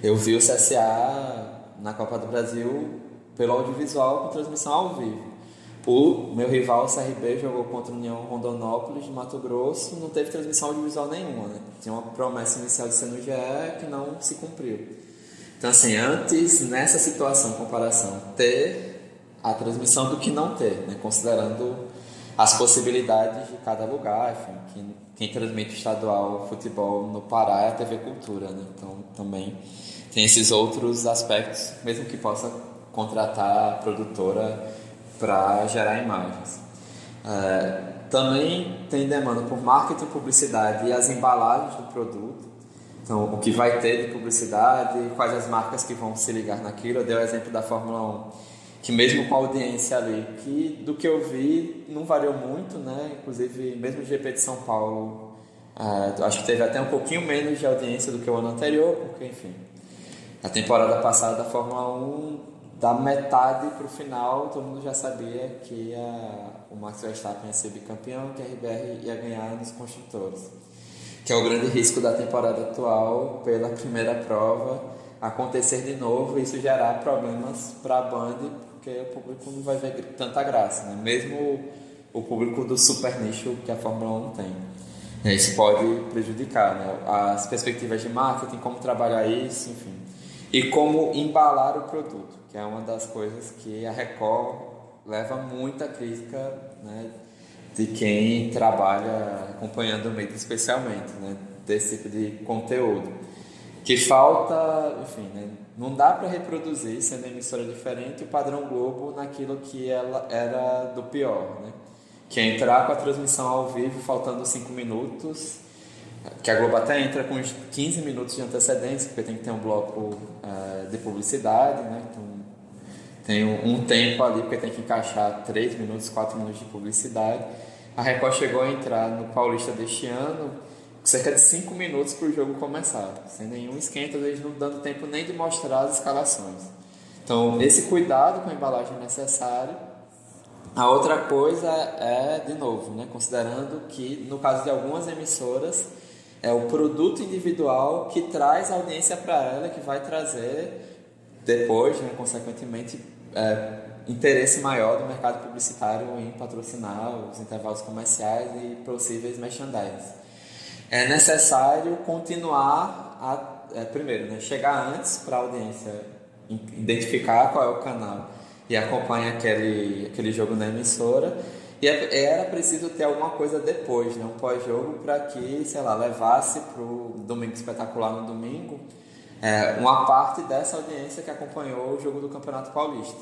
eu vi o CSA na Copa do Brasil pelo audiovisual com transmissão ao vivo. O meu rival, o CRB, jogou contra a União Rondonópolis de Mato Grosso, não teve transmissão audiovisual nenhuma, né? Tinha uma promessa inicial de ser no GE que não se cumpriu. Então, assim, antes, nessa situação, comparação, ter a transmissão do que não ter, né? Considerando as possibilidades de cada lugar, enfim, quem, quem transmite estadual futebol no Pará é a TV Cultura, né? Então, também tem esses outros aspectos, mesmo que possa contratar a produtora para gerar imagens. É, também tem demanda por marketing, publicidade e as embalagens do produto. Então, o que vai ter de publicidade, quais as marcas que vão se ligar naquilo. Eu dei o exemplo da Fórmula 1, que mesmo com a audiência ali, que do que eu vi não variou muito, né? Inclusive, mesmo o GP de São Paulo, é, acho que teve até um pouquinho menos de audiência do que o ano anterior, porque, enfim, a temporada passada da Fórmula 1 da metade para o final, todo mundo já sabia que a, o Max Verstappen ia ser bicampeão, que a RBR ia ganhar nos construtores. Que é o grande risco da temporada atual, pela primeira prova, acontecer de novo isso gerar problemas para a Band, porque o público não vai ver tanta graça, né? mesmo o público do super nicho que a Fórmula 1 tem. Isso pode prejudicar né? as perspectivas de marketing, como trabalhar isso, enfim. E como embalar o produto que é uma das coisas que a Record leva muita crítica né, de quem trabalha acompanhando o meio especialmente, né, desse tipo de conteúdo. Que falta, enfim, né, não dá para reproduzir, sendo emissora diferente, o padrão Globo naquilo que ela era do pior, né? Que é entrar com a transmissão ao vivo faltando 5 minutos, que a Globo até entra com 15 minutos de antecedência, porque tem que ter um bloco uh, de publicidade, né? Então, tem um, tempo ali, porque tem que encaixar 3 minutos, 4 minutos de publicidade. A Record chegou a entrar no Paulista deste ano cerca de 5 minutos para o jogo começar, sem nenhum esquenta, eles não dando tempo nem de mostrar as escalações. Então, esse cuidado com a embalagem é necessário. A outra coisa é, de novo, né, considerando que no caso de algumas emissoras, é o produto individual que traz audiência para ela, que vai trazer depois, né, consequentemente, é, interesse maior do mercado publicitário em patrocinar os intervalos comerciais e possíveis merchandise. É necessário continuar a, é, primeiro, né, chegar antes para a audiência identificar qual é o canal e acompanhar aquele, aquele jogo na emissora. E é, era preciso ter alguma coisa depois, né, um pós-jogo, para que, sei lá, levasse para o Domingo Espetacular no domingo é, uma parte dessa audiência que acompanhou o jogo do Campeonato Paulista.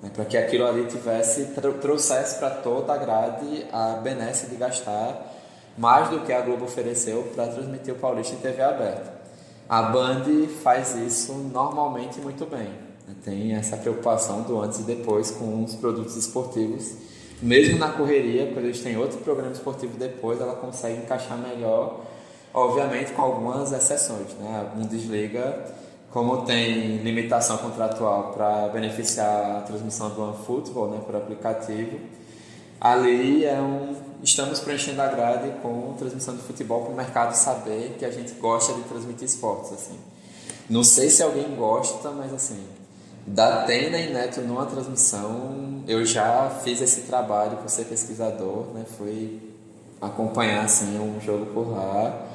Né, para que aquilo ali tivesse, trouxesse para toda a grade a benesse de gastar mais do que a Globo ofereceu para transmitir o Paulista em TV aberta. A Band faz isso normalmente muito bem. Né, tem essa preocupação do antes e depois com os produtos esportivos. Mesmo na correria, quando eles têm outro programa esportivo depois, ela consegue encaixar melhor obviamente com algumas exceções. Né? Um desliga, como tem limitação contratual para beneficiar a transmissão do OneFootball né, por aplicativo, ali é um, estamos preenchendo a grade com transmissão de futebol para o mercado saber que a gente gosta de transmitir esportes. Assim. Não sei se alguém gosta, mas assim, da Tena e Neto numa transmissão, eu já fiz esse trabalho por ser pesquisador, né? fui acompanhar assim, um jogo por lá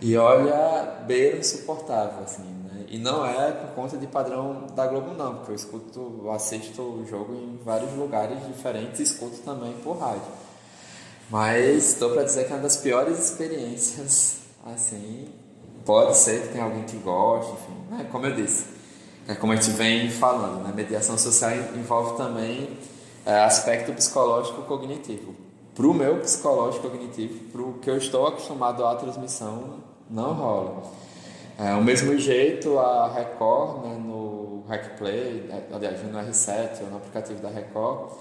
e olha, beira insuportável, assim, né? E não é por conta de padrão da Globo, não, porque eu escuto, eu assisto o jogo em vários lugares diferentes e escuto também por rádio. Mas estou para dizer que é uma das piores experiências, assim, pode ser que tenha alguém que goste, enfim, né? como eu disse, é como a gente vem falando, né? Mediação social envolve também é, aspecto psicológico cognitivo. Para o meu psicológico cognitivo, para o que eu estou acostumado à transmissão, não rola. É, o mesmo jeito a Record, né, no RecPlay, é, aliás, no R7 ou no aplicativo da Record,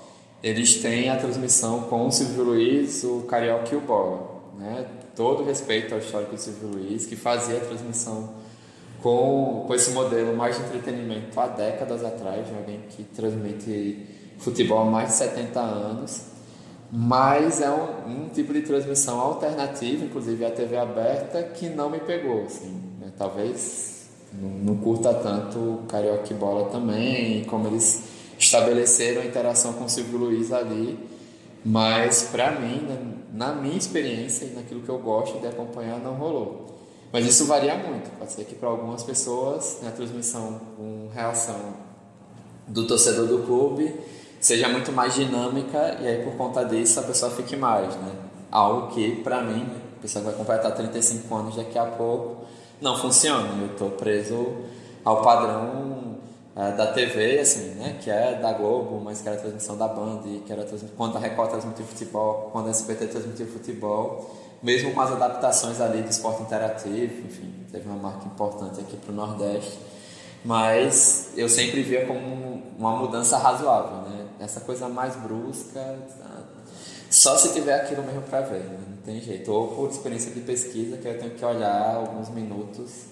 eles têm a transmissão com o Silvio Luiz, o Carioca e o Bola. né? todo respeito ao histórico do Silvio Luiz, que fazia a transmissão com, com esse modelo mais de entretenimento há décadas atrás, de alguém que transmite futebol há mais de 70 anos, mas é um, um tipo de transmissão alternativa, inclusive a TV aberta, que não me pegou, assim, né? talvez não, não curta tanto o Carioca Bola também, como eles estabeleceram a interação com o Silvio Luiz ali, mas para mim, né, na minha experiência e naquilo que eu gosto de acompanhar, não rolou. Mas isso varia muito. Pode ser que para algumas pessoas né, a transmissão com reação do torcedor do clube seja muito mais dinâmica e aí por conta disso a pessoa fique mais, né? Algo que para mim, a pessoa vai completar 35 anos daqui a pouco, não funciona. Eu estou preso ao padrão é, da TV, assim, né? Que é da Globo, mas que era a transmissão da Band, que era quando a Record transmitiu futebol, quando a SBT transmitiu futebol, mesmo com as adaptações ali do esporte interativo, enfim, teve uma marca importante aqui para o Nordeste. Mas eu sempre via como uma mudança razoável, né? Essa coisa mais brusca, só se tiver aquilo mesmo para ver, né? não tem jeito. Ou por experiência de pesquisa, que eu tenho que olhar alguns minutos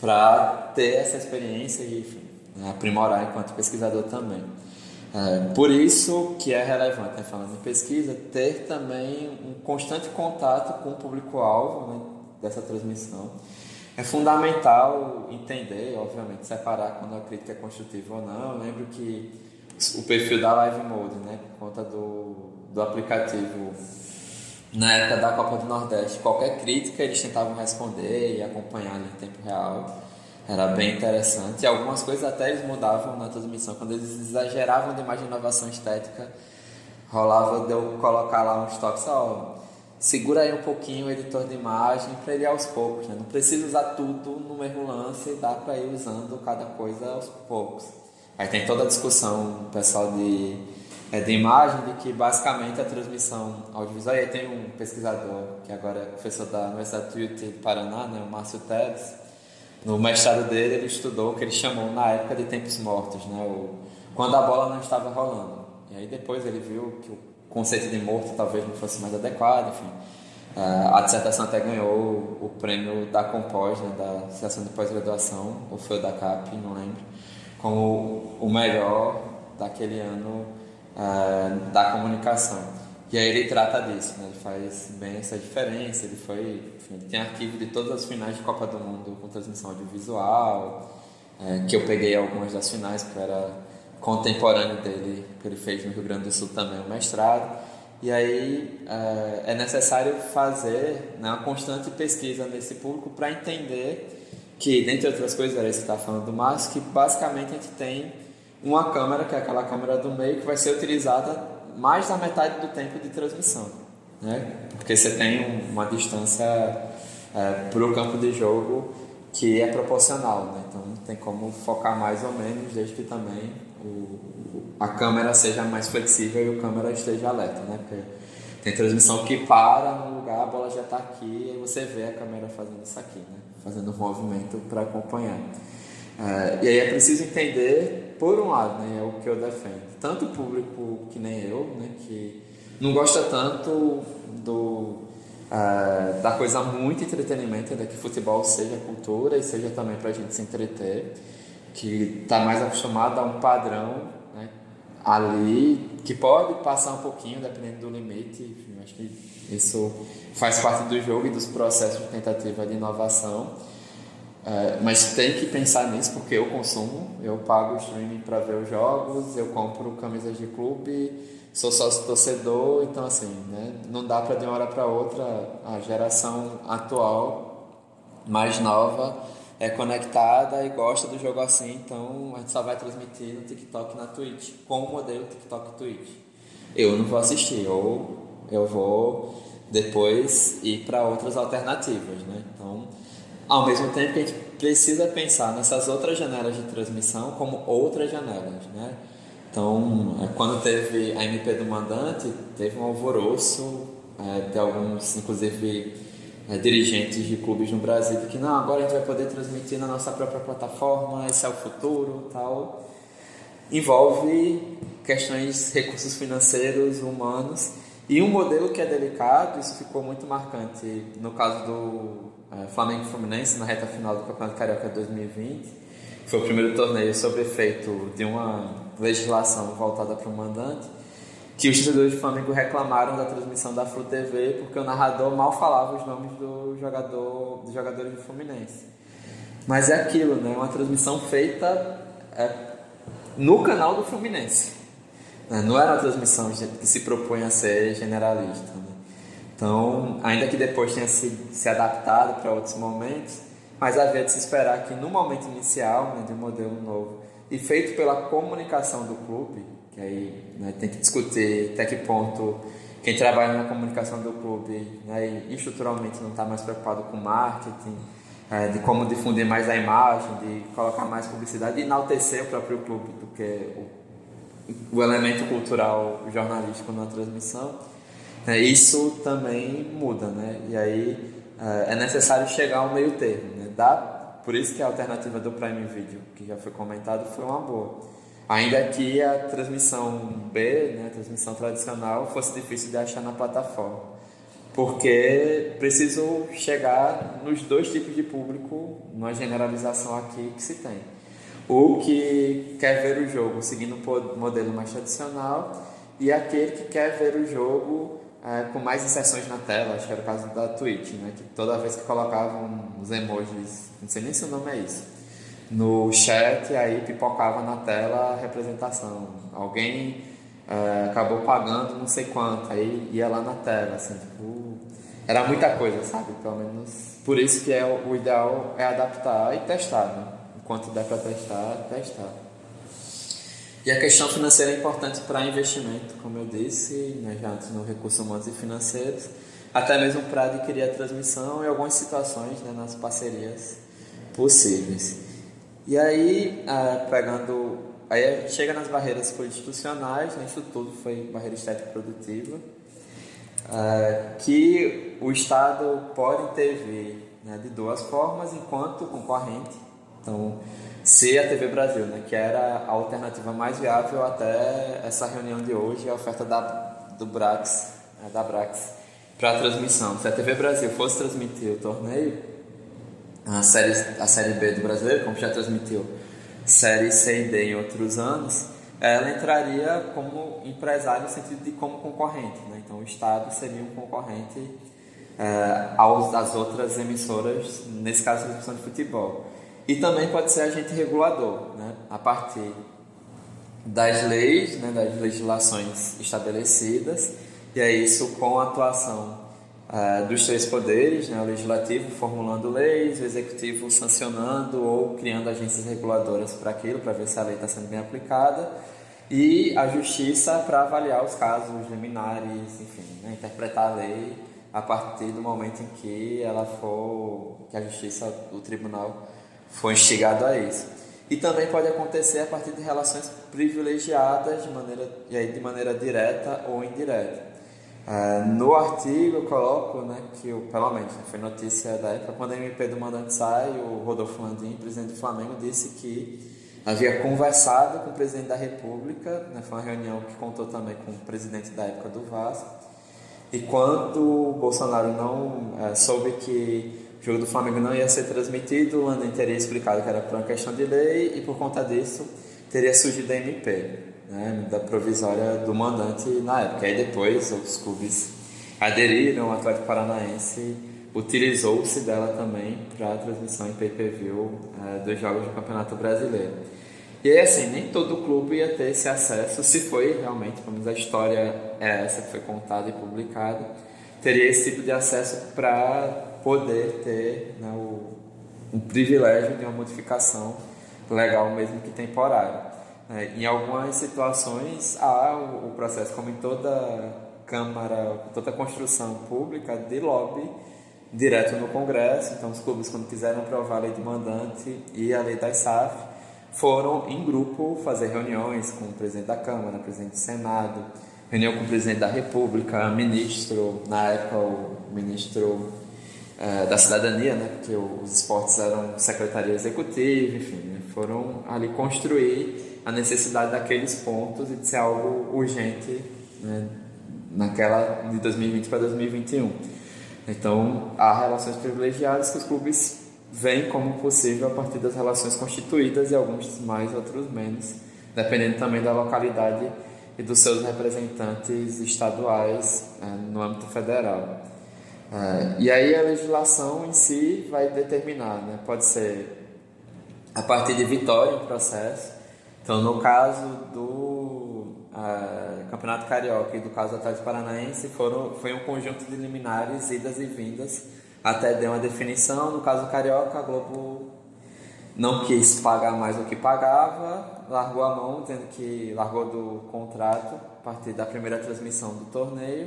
para ter essa experiência e enfim, aprimorar enquanto pesquisador também. É, por isso que é relevante, né? falando em pesquisa, ter também um constante contato com o público-alvo né? dessa transmissão é fundamental entender, obviamente, separar quando a crítica é construtiva ou não. Eu lembro que o perfil da Live Mode, né, por conta do, do aplicativo, na época da Copa do Nordeste, qualquer crítica eles tentavam responder e acompanhar em tempo real. Era bem interessante. E algumas coisas até eles mudavam na transmissão. Quando eles exageravam demais de inovação estética, rolava de eu colocar lá uns toques, ó, segura aí um pouquinho o editor de imagem para ele aos poucos, né? Não precisa usar tudo no mesmo lance, dá para ir usando cada coisa aos poucos. Aí tem toda a discussão pessoal de, é, de imagem, de que basicamente a transmissão audiovisual, aí tem um pesquisador que agora é professor da Universidade do Paraná, né, o Márcio Teres, no mestrado dele ele estudou o que ele chamou na época de tempos mortos, né, o, quando a bola não estava rolando. E aí depois ele viu que o conceito de morto talvez não fosse mais adequado, enfim. Uh, a dissertação até ganhou o prêmio da Compós, né, da Associação de Pós-Graduação, ou foi o da CAP, não lembro, como o melhor daquele ano uh, da comunicação. E aí ele trata disso, né? ele faz bem essa diferença, ele foi, enfim, ele tem arquivo de todas as finais de Copa do Mundo com transmissão audiovisual, é, que eu peguei algumas das finais, que era contemporâneo dele, que ele fez no Rio Grande do Sul também, o mestrado. E aí é, é necessário fazer né, uma constante pesquisa nesse público para entender que, dentre outras coisas, era isso que estava falando do Márcio, que basicamente a gente tem uma câmera, que é aquela câmera do meio, que vai ser utilizada mais da metade do tempo de transmissão. Né? Porque você tem uma distância é, para o campo de jogo que é proporcional, né? então tem como focar mais ou menos, desde que também o, a câmera seja mais flexível e o câmera esteja alerta, né? Porque tem transmissão que para no lugar, a bola já está aqui e você vê a câmera fazendo isso aqui, né? Fazendo um movimento para acompanhar. É, e aí é preciso entender, por um lado, né, é o que eu defendo, tanto o público que nem eu, né, que não gosta tanto do, é, da coisa muito entretenimento, né, que futebol seja cultura e seja também para a gente se entreter, que está mais acostumado a um padrão ali, que pode passar um pouquinho, dependendo do limite. Enfim, acho que isso faz parte do jogo e dos processos de tentativa de inovação. É, mas tem que pensar nisso porque eu consumo, eu pago o streaming para ver os jogos, eu compro camisas de clube, sou sócio torcedor, então assim, né, não dá para de uma hora para outra a geração atual mais nova é conectada e gosta do jogo assim, então a gente só vai transmitir no TikTok e na Twitch, com o modelo TikTok e Twitch. Eu não vou assistir, ou eu vou depois ir para outras alternativas, né? Então, ao mesmo tempo que a gente precisa pensar nessas outras janelas de transmissão como outras janelas, né? Então, é, quando teve a MP do mandante, teve um alvoroço é, de alguns, inclusive é, dirigentes de clubes no Brasil que não, agora a gente vai poder transmitir na nossa própria plataforma, esse é o futuro, tal. Envolve questões, recursos financeiros, humanos, E um modelo que é delicado, isso ficou muito marcante no caso do é, Flamengo Fluminense na reta final do Campeonato Carioca 2020. Foi o primeiro torneio sob efeito de uma legislação voltada para o mandante, que os torcedores do Flamengo reclamaram da transmissão da Flu TV porque o narrador mal falava os nomes do jogador, dos jogadores do Fluminense. Mas é aquilo, né? Uma transmissão feita é, no canal do Fluminense. Né? Não era uma transmissão que se propõe a ser generalista. Né? Então, ainda que depois tenha se, se adaptado para outros momentos, mas havia de se esperar que no momento inicial né, de um modelo novo e feito pela comunicação do clube, que aí né, tem que discutir até que ponto quem trabalha na comunicação do clube né, estruturalmente não está mais preocupado com marketing, é, de como difundir mais a imagem, de colocar mais publicidade, de enaltecer o próprio clube do que o, o elemento cultural jornalístico na transmissão. É, isso também muda, né? E aí é, é necessário chegar ao meio termo, né? Dá, por isso que a alternativa do Prime Video, que já foi comentado, foi uma boa. Ainda que a transmissão B, né, a transmissão tradicional, fosse difícil de achar na plataforma porque preciso chegar nos dois tipos de público, numa generalização aqui que se tem. O que quer ver o jogo seguindo o modelo mais tradicional e aquele que quer ver o jogo é, com mais inserções na tela, acho que era o caso da Twitch, né? que toda vez que colocavam os emojis, não sei nem se o nome é isso, no chat, aí pipocava na tela a representação. Alguém é, acabou pagando não sei quanto, aí ia lá na tela, assim, tipo, era muita coisa, sabe? Pelo menos por isso que é o, ideal é adaptar e testar, né? Enquanto der para testar, testar. E a questão financeira é importante para investimento, como eu disse, né, já antes no recursos humanos e financeiros, até mesmo para adquirir a transmissão e algumas situações né, nas parcerias possíveis. E aí, ah, pegando Aí chega nas barreiras institucionais, né? isso tudo foi barreira estética produtiva, uh, que o Estado pode intervir né, de duas formas enquanto concorrente. Então, se a TV Brasil, né, que era a alternativa mais viável até essa reunião de hoje, a oferta da, do Brax, né, da Brax, para transmissão. Se a TV Brasil fosse transmitir o torneio, a série, a série B do brasileiro, como já transmitiu série C e D em outros anos, ela entraria como empresário no sentido de como concorrente. Né? Então, o Estado seria um concorrente é, aos, às outras emissoras, nesse caso, a transmissão de futebol. E também pode ser agente regulador, né? a partir das leis, né, das legislações estabelecidas, e é isso com a atuação uh, dos três poderes, né, o legislativo formulando leis, o executivo sancionando ou criando agências reguladoras para aquilo, para ver se a lei está sendo bem aplicada, e a justiça para avaliar os casos liminares, enfim, né, interpretar a lei a partir do momento em que ela for, que a justiça, o tribunal for instigado a isso. E também pode acontecer a partir de relações privilegiadas de maneira, de maneira direta ou indireta. Uh, no artigo eu coloco né, que, o, pelo menos, né, foi notícia da época, quando a MP do mandante sai, o Rodolfo Landim, presidente do Flamengo, disse que havia conversado com o presidente da República, né, foi uma reunião que contou também com o presidente da época do Vasco, e quando o Bolsonaro não uh, soube que o jogo do Flamengo não ia ser transmitido, o Landim teria explicado que era por uma questão de lei, e por conta disso teria surgido a MP né, da provisória do mandante na época. Aí depois os clubes aderiram, o Atlético Paranaense utilizou-se dela também para a transmissão em pay-per-view é, dos jogos do Campeonato Brasileiro. E aí, assim, nem todo clube ia ter esse acesso, se foi realmente, pelo menos a história é essa que foi contada e publicada, teria esse tipo de acesso para poder ter né, o, o privilégio de uma modificação legal, mesmo que temporária. É, em algumas situações há o, o, processo, como em toda Câmara, toda construção pública, de lobby direto no Congresso. Então, os clubes, quando quiseram aprovar a lei de mandante e a lei das SAF, foram em grupo fazer reuniões com o presidente da Câmara, presidente do Senado, reunião com o presidente da República, ministro, na época o ministro é, da Cidadania, né, porque os esportes eram secretaria executiva, enfim, né, foram ali construir a necessidade daqueles pontos e de ser algo urgente né, naquela de 2020 para 2021. Então, há relações privilegiadas que os clubes veem como possível a partir das relações constituídas e alguns mais, outros menos, dependendo também da localidade e dos seus representantes estaduais é, no âmbito federal. É, e aí a legislação em si vai determinar, né? pode ser a partir de vitória em processo. Então, no caso do é, Campeonato Carioca e do caso do Atlético Paranaense, foram, foi um conjunto de liminares, idas e vindas, até deu uma definição. No caso do Carioca, a Globo não quis pagar mais do que pagava, largou a mão, dizendo que largou do contrato a partir da primeira transmissão do torneio.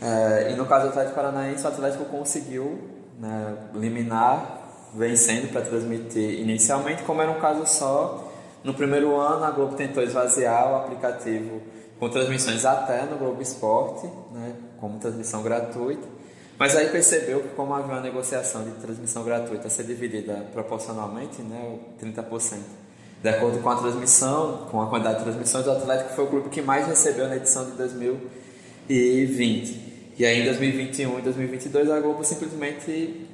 É, e no caso do Atlético Paranaense, o Atlético conseguiu né, liminar, vencendo para transmitir inicialmente, como era um caso só. No primeiro ano, a Globo tentou esvaziar o aplicativo com transmissões até no Globo Esporte, né, como transmissão gratuita. Mas aí percebeu que como havia uma negociação de transmissão gratuita a ser dividida proporcionalmente, né, 30%, de acordo com a transmissão, com a quantidade de transmissões, o Atlético foi o grupo que mais recebeu na edição de 2020. E aí em 2021 e 2022 a Globo simplesmente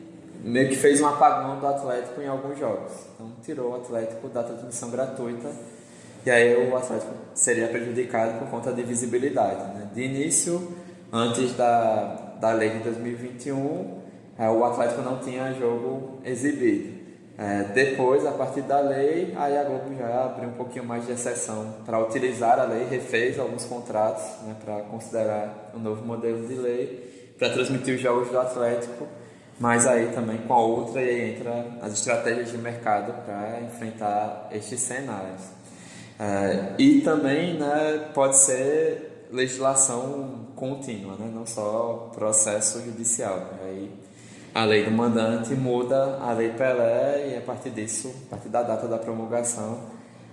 meio que fez um apagão do Atlético em alguns jogos. Então tirou o Atlético da transmissão gratuita e aí o Atlético seria prejudicado por conta de visibilidade. Né? De início, antes da, da lei de 2021, é, o Atlético não tinha jogo exibido. É, depois, a partir da lei, aí a Globo já abriu um pouquinho mais de exceção para utilizar a lei, refez alguns contratos né, para considerar o um novo modelo de lei, para transmitir os jogos do Atlético, mas aí também com a outra aí entra as estratégias de mercado para enfrentar estes cenários. É, e também né, pode ser legislação contínua, né, não só processo judicial. Aí a lei do mandante muda a lei Pelé e a partir disso, a partir da data da promulgação,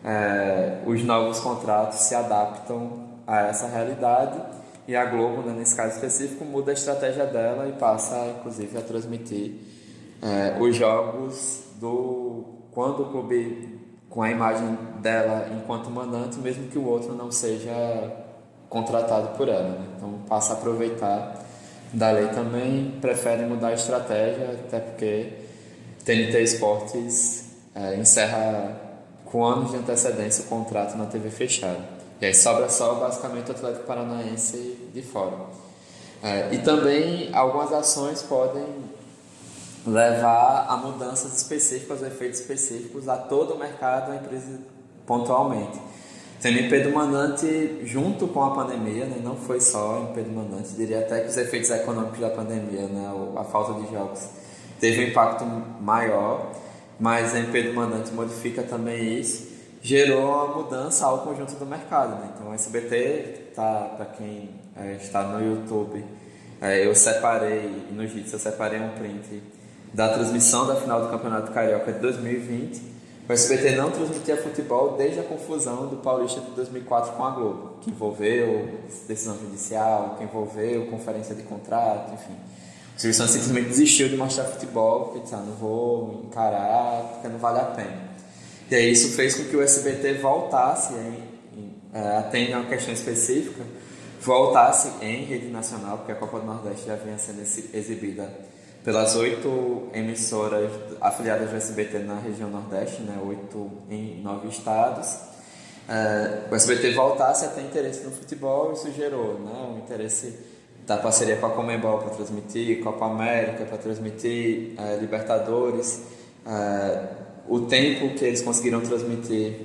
é, os novos contratos se adaptam a essa realidade e a Globo, né, nesse caso específico, muda a estratégia dela e passa, inclusive, a transmitir é, os jogos do quando o clube com a imagem dela enquanto mandante, mesmo que o outro não seja contratado por ela. Né? Então passa a aproveitar da lei também, prefere mudar a estratégia, até porque TNT Esportes é, encerra com anos de antecedência o contrato na TV fechada. E aí sobra só basicamente o Atlético Paranaense de fora. É, e também algumas ações podem levar a mudanças específicas, efeitos específicos a todo o mercado, a empresa pontualmente. Tem o MP do mandante junto com a pandemia, né? não foi só o mandante, diria até que os efeitos econômicos da pandemia, né? a falta de jogos, teve um impacto maior, mas o MP do mandante modifica também isso, gerou uma mudança ao conjunto do mercado. Né? Então o SBT, tá, para quem é, está no YouTube, é, eu separei, no JITS eu separei um print da transmissão da final do Campeonato Carioca de 2020. O SBT não transmitia futebol desde a confusão do Paulista de 2004 com a Globo, que envolveu decisão judicial, que envolveu conferência de contrato, enfim. O Silvio Santos simplesmente desistiu de mostrar futebol, porque disse, ah, não vou encarar, porque não vale a pena. E aí isso fez com que o SBT voltasse, em, em, é, a uma questão específica, voltasse em rede nacional, porque a Copa do Nordeste já vinha sendo exibida pelas oito emissoras afiliadas do SBT na região Nordeste, né, oito em nove estados. É, o SBT voltasse a ter interesse no futebol, isso gerou né, um interesse da parceria com a Comembol para transmitir, Copa América para transmitir, é, Libertadores, é, o tempo que eles conseguiram transmitir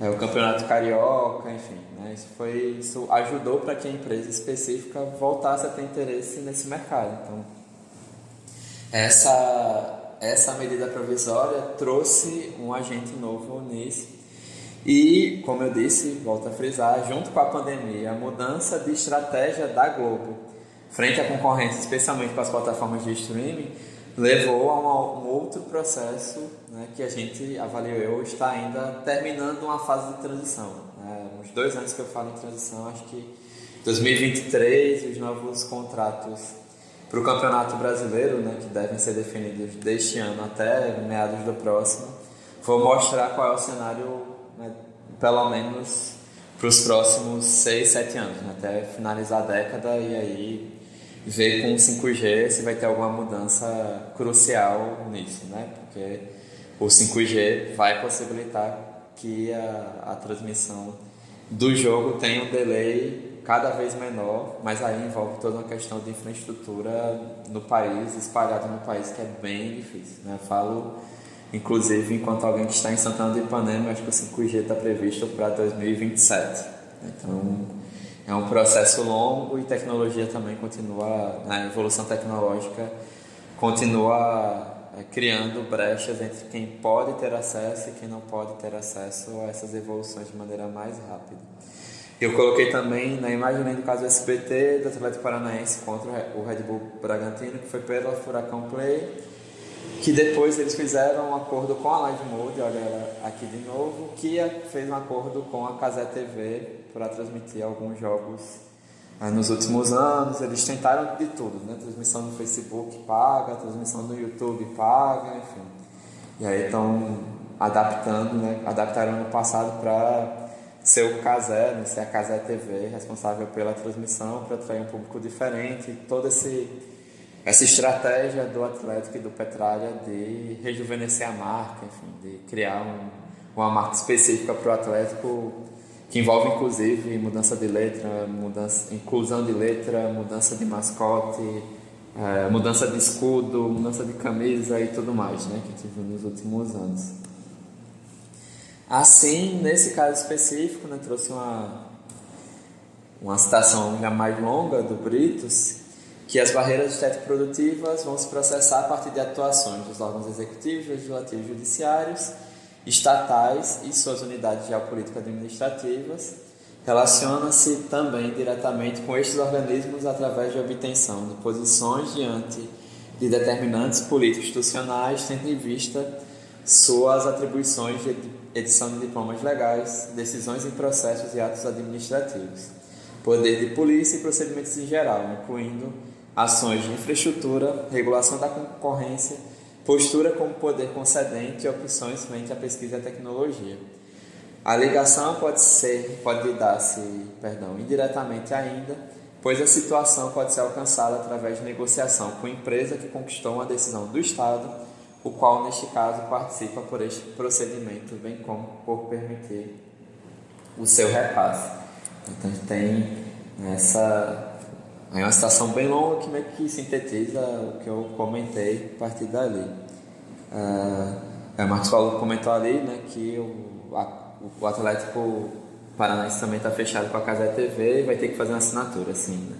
é, o Campeonato Carioca, enfim, né, isso, foi, isso ajudou para que a empresa específica voltasse a ter interesse nesse mercado. Então, essa, essa medida provisória trouxe um agente novo nisso. E, como eu disse, volto a frisar, junto com a pandemia, a mudança de estratégia da Globo frente à concorrência, especialmente para as plataformas de streaming, levou a um outro processo né, que a gente avaliou está ainda terminando uma fase de transição. Né? Uns dois anos que eu falo em transição, acho que 2023 os novos contratos para o Campeonato Brasileiro, né, que devem ser definidos deste ano até meados do próximo, vou mostrar qual é o cenário, né, pelo menos para os próximos 6, 7 anos, né? até finalizar a década e aí ver com o 5G se vai ter alguma mudança crucial nisso, né? Porque o 5G vai possibilitar que a, a transmissão do jogo tenha um delay cada vez menor, mas aí envolve toda uma questão de infraestrutura no país, espalhada no país, que é bem difícil. Né? falo, inclusive, enquanto alguém que está em Santana do Ipanema, acho que o 5G está previsto para 2027. Então, é um processo longo e tecnologia também continua, a evolução tecnológica continua é, criando brechas entre quem pode ter acesso e quem não pode ter acesso a essas evoluções de maneira mais rápida. Eu coloquei também na imagem do caso do SBT do Atlético Paranaense contra o Red Bull Bragantino, que foi pela Furacão Play, que depois eles fizeram um acordo com a Live Mode, olha ela aqui de novo, que fez um acordo com a Casé TV para transmitir alguns jogos ah, nos últimos anos. Eles tentaram de tudo, né? Transmissão no Facebook paga, transmissão no YouTube paga, enfim. E aí estão adaptando, né? Adaptaram no passado para ser o Casé, né, ser a Casé TV, responsável pela transmissão, para atrair um público diferente, toda esse, essa estratégia do Atlético e do Petralha de rejuvenescer a marca, enfim, de criar um, uma marca específica para o Atlético, que envolve inclusive mudança de letra, mudança, inclusão de letra, mudança de mascote, é, mudança de escudo, mudança de camisa e tudo mais, né, que viu nos últimos anos. Assim, nesse caso específico, né, trouxe uma, uma citação ainda mais longa do Britos, que as barreiras estético-produtivas vão se processar a partir de atuações dos órgãos executivos, legislativos e judiciários, estatais e suas unidades geopolítico-administrativas, relaciona-se também diretamente com estes organismos através de obtenção de posições diante de determinantes políticos institucionais, tendo em vista suas atribuições de edição de diplomas legais, decisões em processos e atos administrativos, poder de polícia e procedimentos em geral, incluindo ações de infraestrutura, regulação da concorrência, postura como poder concedente e opções frente à pesquisa e à tecnologia. A ligação pode ser, pode dar-se, perdão, indiretamente ainda, pois a situação pode ser alcançada através de negociação com a empresa que conquistou uma decisão do Estado o qual neste caso participa por este procedimento, bem como por permitir o seu repasse. Então tem essa é uma citação bem longa que meio que sintetiza o que eu comentei a partir dali. Uh, o Marcos Paulo comentou ali né, que o, a, o Atlético Paranaense também está fechado com a Casa TV e vai ter que fazer uma assinatura, assim, né?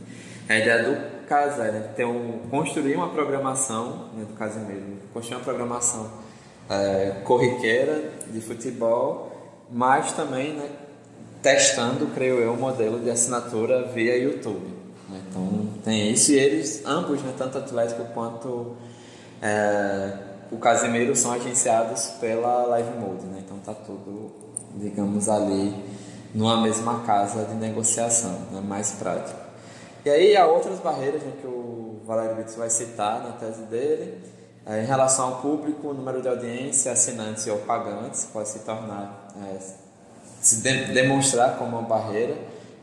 A ideia do Casé, né? Ter um, construir uma programação, né, do Casimiro, construir uma programação é, corriqueira de futebol, mas também né, testando, creio eu, um modelo de assinatura via YouTube. Então tem isso e eles, ambos, né, tanto Atlético quanto é, o Casimiro, são agenciados pela Live Mode. Né? Então tá tudo, digamos, ali numa mesma casa de negociação, né? mais prático. E aí há outras barreiras né, que o Valério Brito vai citar na tese dele. É, em relação ao público, o número de audiência, assinantes ou pagantes pode se tornar, é, se de, demonstrar como uma barreira,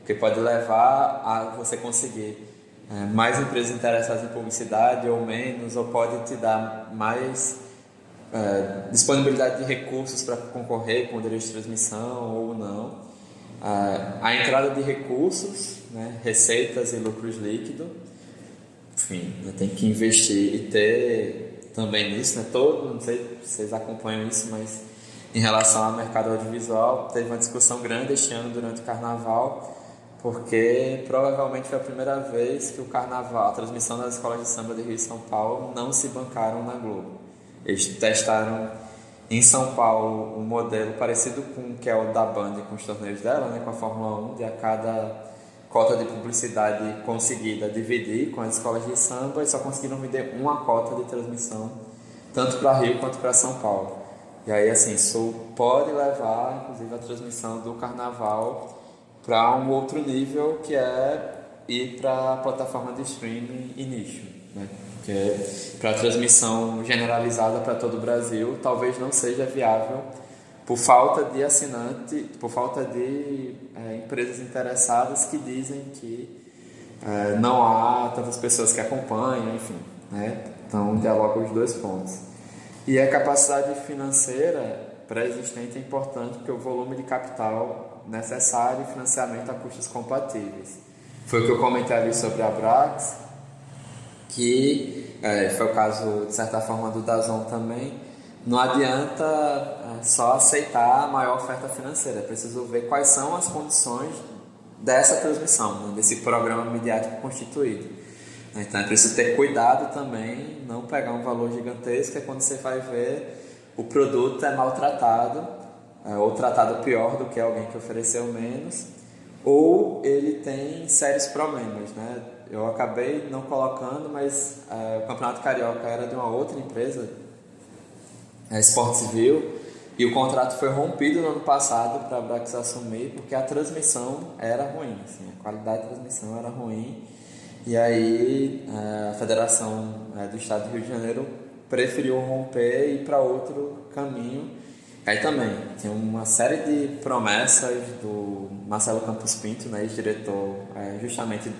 que pode levar a você conseguir é, mais empresas interessadas em publicidade ou menos, ou pode te dar mais é, disponibilidade de recursos para concorrer com direito de transmissão ou não. a entrada de recursos né, receitas e lucros líquidos. Enfim, tem que investir e ter também nisso, né? Todo, não sei se vocês acompanham isso, mas em relação ao mercado audiovisual, teve uma discussão grande este ano durante o carnaval, porque provavelmente foi a primeira vez que o carnaval, a transmissão das escolas de samba de Rio e São Paulo não se bancaram na Globo. Eles testaram em São Paulo um modelo parecido com o que é o da Band com os torneios dela, né, com a Fórmula 1, de a cada cota de publicidade conseguida dividir com as escolas de samba e só conseguiram vender uma cota de transmissão, tanto para Rio quanto para São Paulo. E aí, assim, isso pode levar, inclusive, a transmissão do carnaval para um outro nível, que é ir para a plataforma de streaming e nicho, né? Porque para a transmissão generalizada para todo o Brasil, talvez não seja viável por falta de assinante, por falta de é, empresas interessadas que dizem que é, não há tantas pessoas que acompanham, enfim. Né? Então, dialoga os dois pontos. E a capacidade financeira pré-existente é importante porque o volume de capital necessário financiamento a custos compatíveis. Foi o que eu comentei ali sobre a Brax, que é, foi o caso, de certa forma, do Dazon também. Não adianta é, só aceitar a maior oferta financeira, é preciso ver quais são as condições dessa transmissão, né, desse programa midiático constituído. Então é preciso ter cuidado também, não pegar um valor gigantesco, é quando você vai ver o produto é maltratado, ou tratado pior do que alguém que ofereceu menos, ou ele tem sérios problemas, né? Eu acabei não colocando, mas é, o Campeonato Carioca era de uma outra empresa, a Sport Civil, e o contrato foi rompido no ano passado para a Brax assumir, porque a transmissão era ruim, assim, a qualidade da transmissão era ruim. E aí é, a Federação é, do Estado do Rio de Janeiro preferiu romper e ir para outro caminho. Aí também tem uma série de promessas do Marcelo Campos Pinto, né, ex-diretor, é, justamente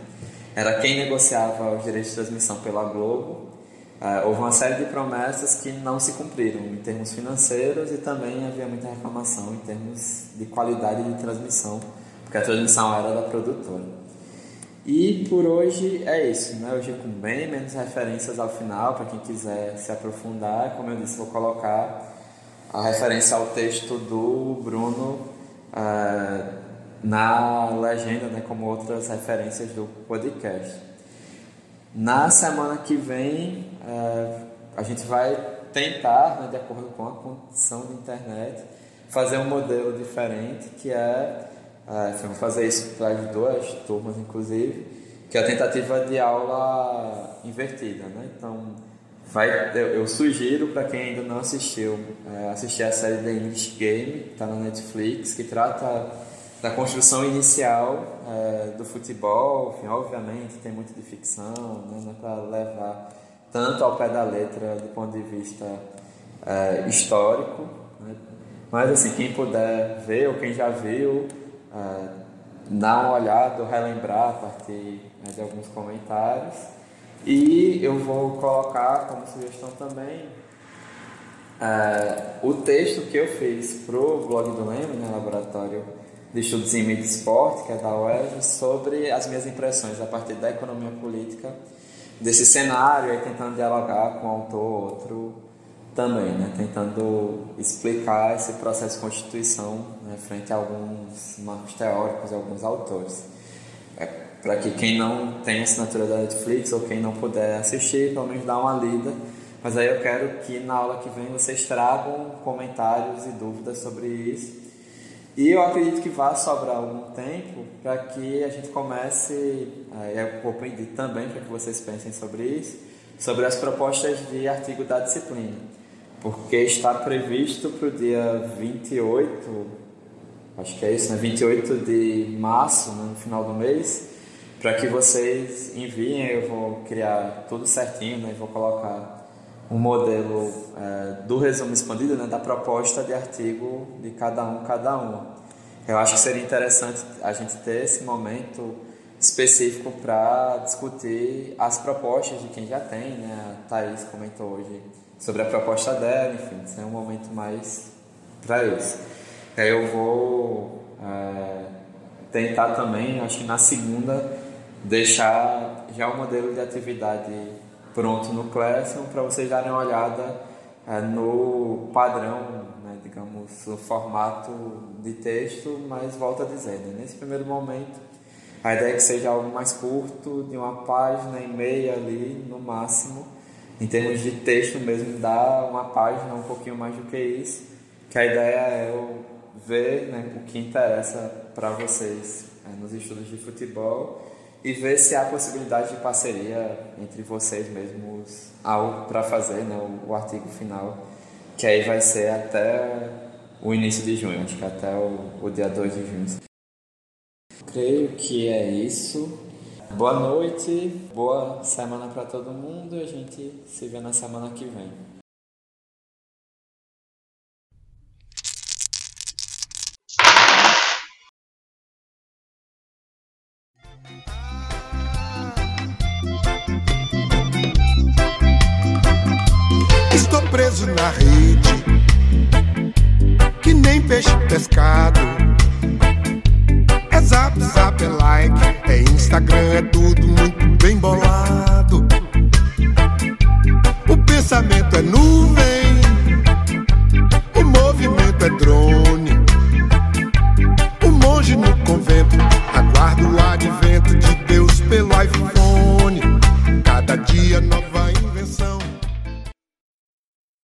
era quem negociava os direitos de transmissão pela Globo. É, houve uma série de promessas que não se cumpriram em termos financeiros e também havia muita reclamação em termos de qualidade de transmissão, porque a transmissão era da produtora. E por hoje é isso, né? Hoje com bem menos referências ao final, para quem quiser se aprofundar. Como eu disse, vou colocar a referência ao texto do Bruno uh, na legenda, né? Como outras referências do podcast. Na semana que vem, uh, a gente vai tentar, né, de acordo com a condição da internet, fazer um modelo diferente que é é, vamos fazer isso para as duas turmas, inclusive, que é a tentativa de aula invertida, né? Então, vai, eu, eu sugiro para quem ainda não assistiu, é, assistir a série The English Game, está na Netflix, que trata da construção inicial é, do futebol, enfim, obviamente tem muito de ficção, né? não é para levar tanto ao pé da letra do ponto de vista é, histórico, né? mas assim, quem puder ver ou quem já viu, uh, dar uma olhada, relembrar a partir né, de alguns comentários. E eu vou colocar como sugestão também uh, o texto que eu fiz para o blog do Leme, né, Laboratório de Estudos em Mídia e Esporte, que é da UERJ, sobre as minhas impressões a partir da economia política desse cenário, e tentando dialogar com um autor outro também, né, tentando explicar esse processo de constituição né, frente a alguns marcos teóricos e alguns autores. É, Para que quem não tem assinatura da Netflix ou quem não puder assistir, pelo menos dá uma lida. Mas aí eu quero que na aula que vem vocês tragam comentários e dúvidas sobre isso. E eu acredito que vai sobrar algum tempo para que a gente comece, eu vou pedir também para que vocês pensem sobre isso, sobre as propostas de artigo da disciplina porque está previsto para o dia 28, acho que é isso, né? 28 de março, né? no final do mês, para que vocês enviem, eu vou criar tudo certinho, né? vou colocar um modelo é, do resumo expandido, né? da proposta de artigo de cada um, cada um. Eu acho que seria interessante a gente ter esse momento específico para discutir as propostas de quem já tem, né? A Thaís comentou hoje sobre a proposta dela, enfim, isso é um momento mais para isso. Aí eu vou é, tentar também, acho que na segunda, deixar já o modelo de atividade pronto no Classroom para vocês darem uma olhada é, no padrão, né, digamos, o formato de texto, mas volta dizer, né, nesse primeiro momento, a ideia é que seja algo mais curto, de uma página e meia ali, no máximo, em termos de texto mesmo, dá uma página, um pouquinho mais do que isso, que a ideia é eu ver né, o que interessa para vocês é, nos estudos de futebol e ver se há possibilidade de parceria entre vocês mesmos algo para fazer né, o, o, artigo final, que aí vai ser até o início de junho, acho que até o, o dia 2 de junho. Creio que é isso. Boa noite, boa semana para todo mundo e a gente se vê na semana que vem. preso na rede, que nem peixe pescado. É zap, zap, é like, é Instagram, é tudo muito bem bolado. O pensamento é nuvem, o movimento é drone. O monge no convento aguarda o advento de Deus pelo iPhone. Cada dia nova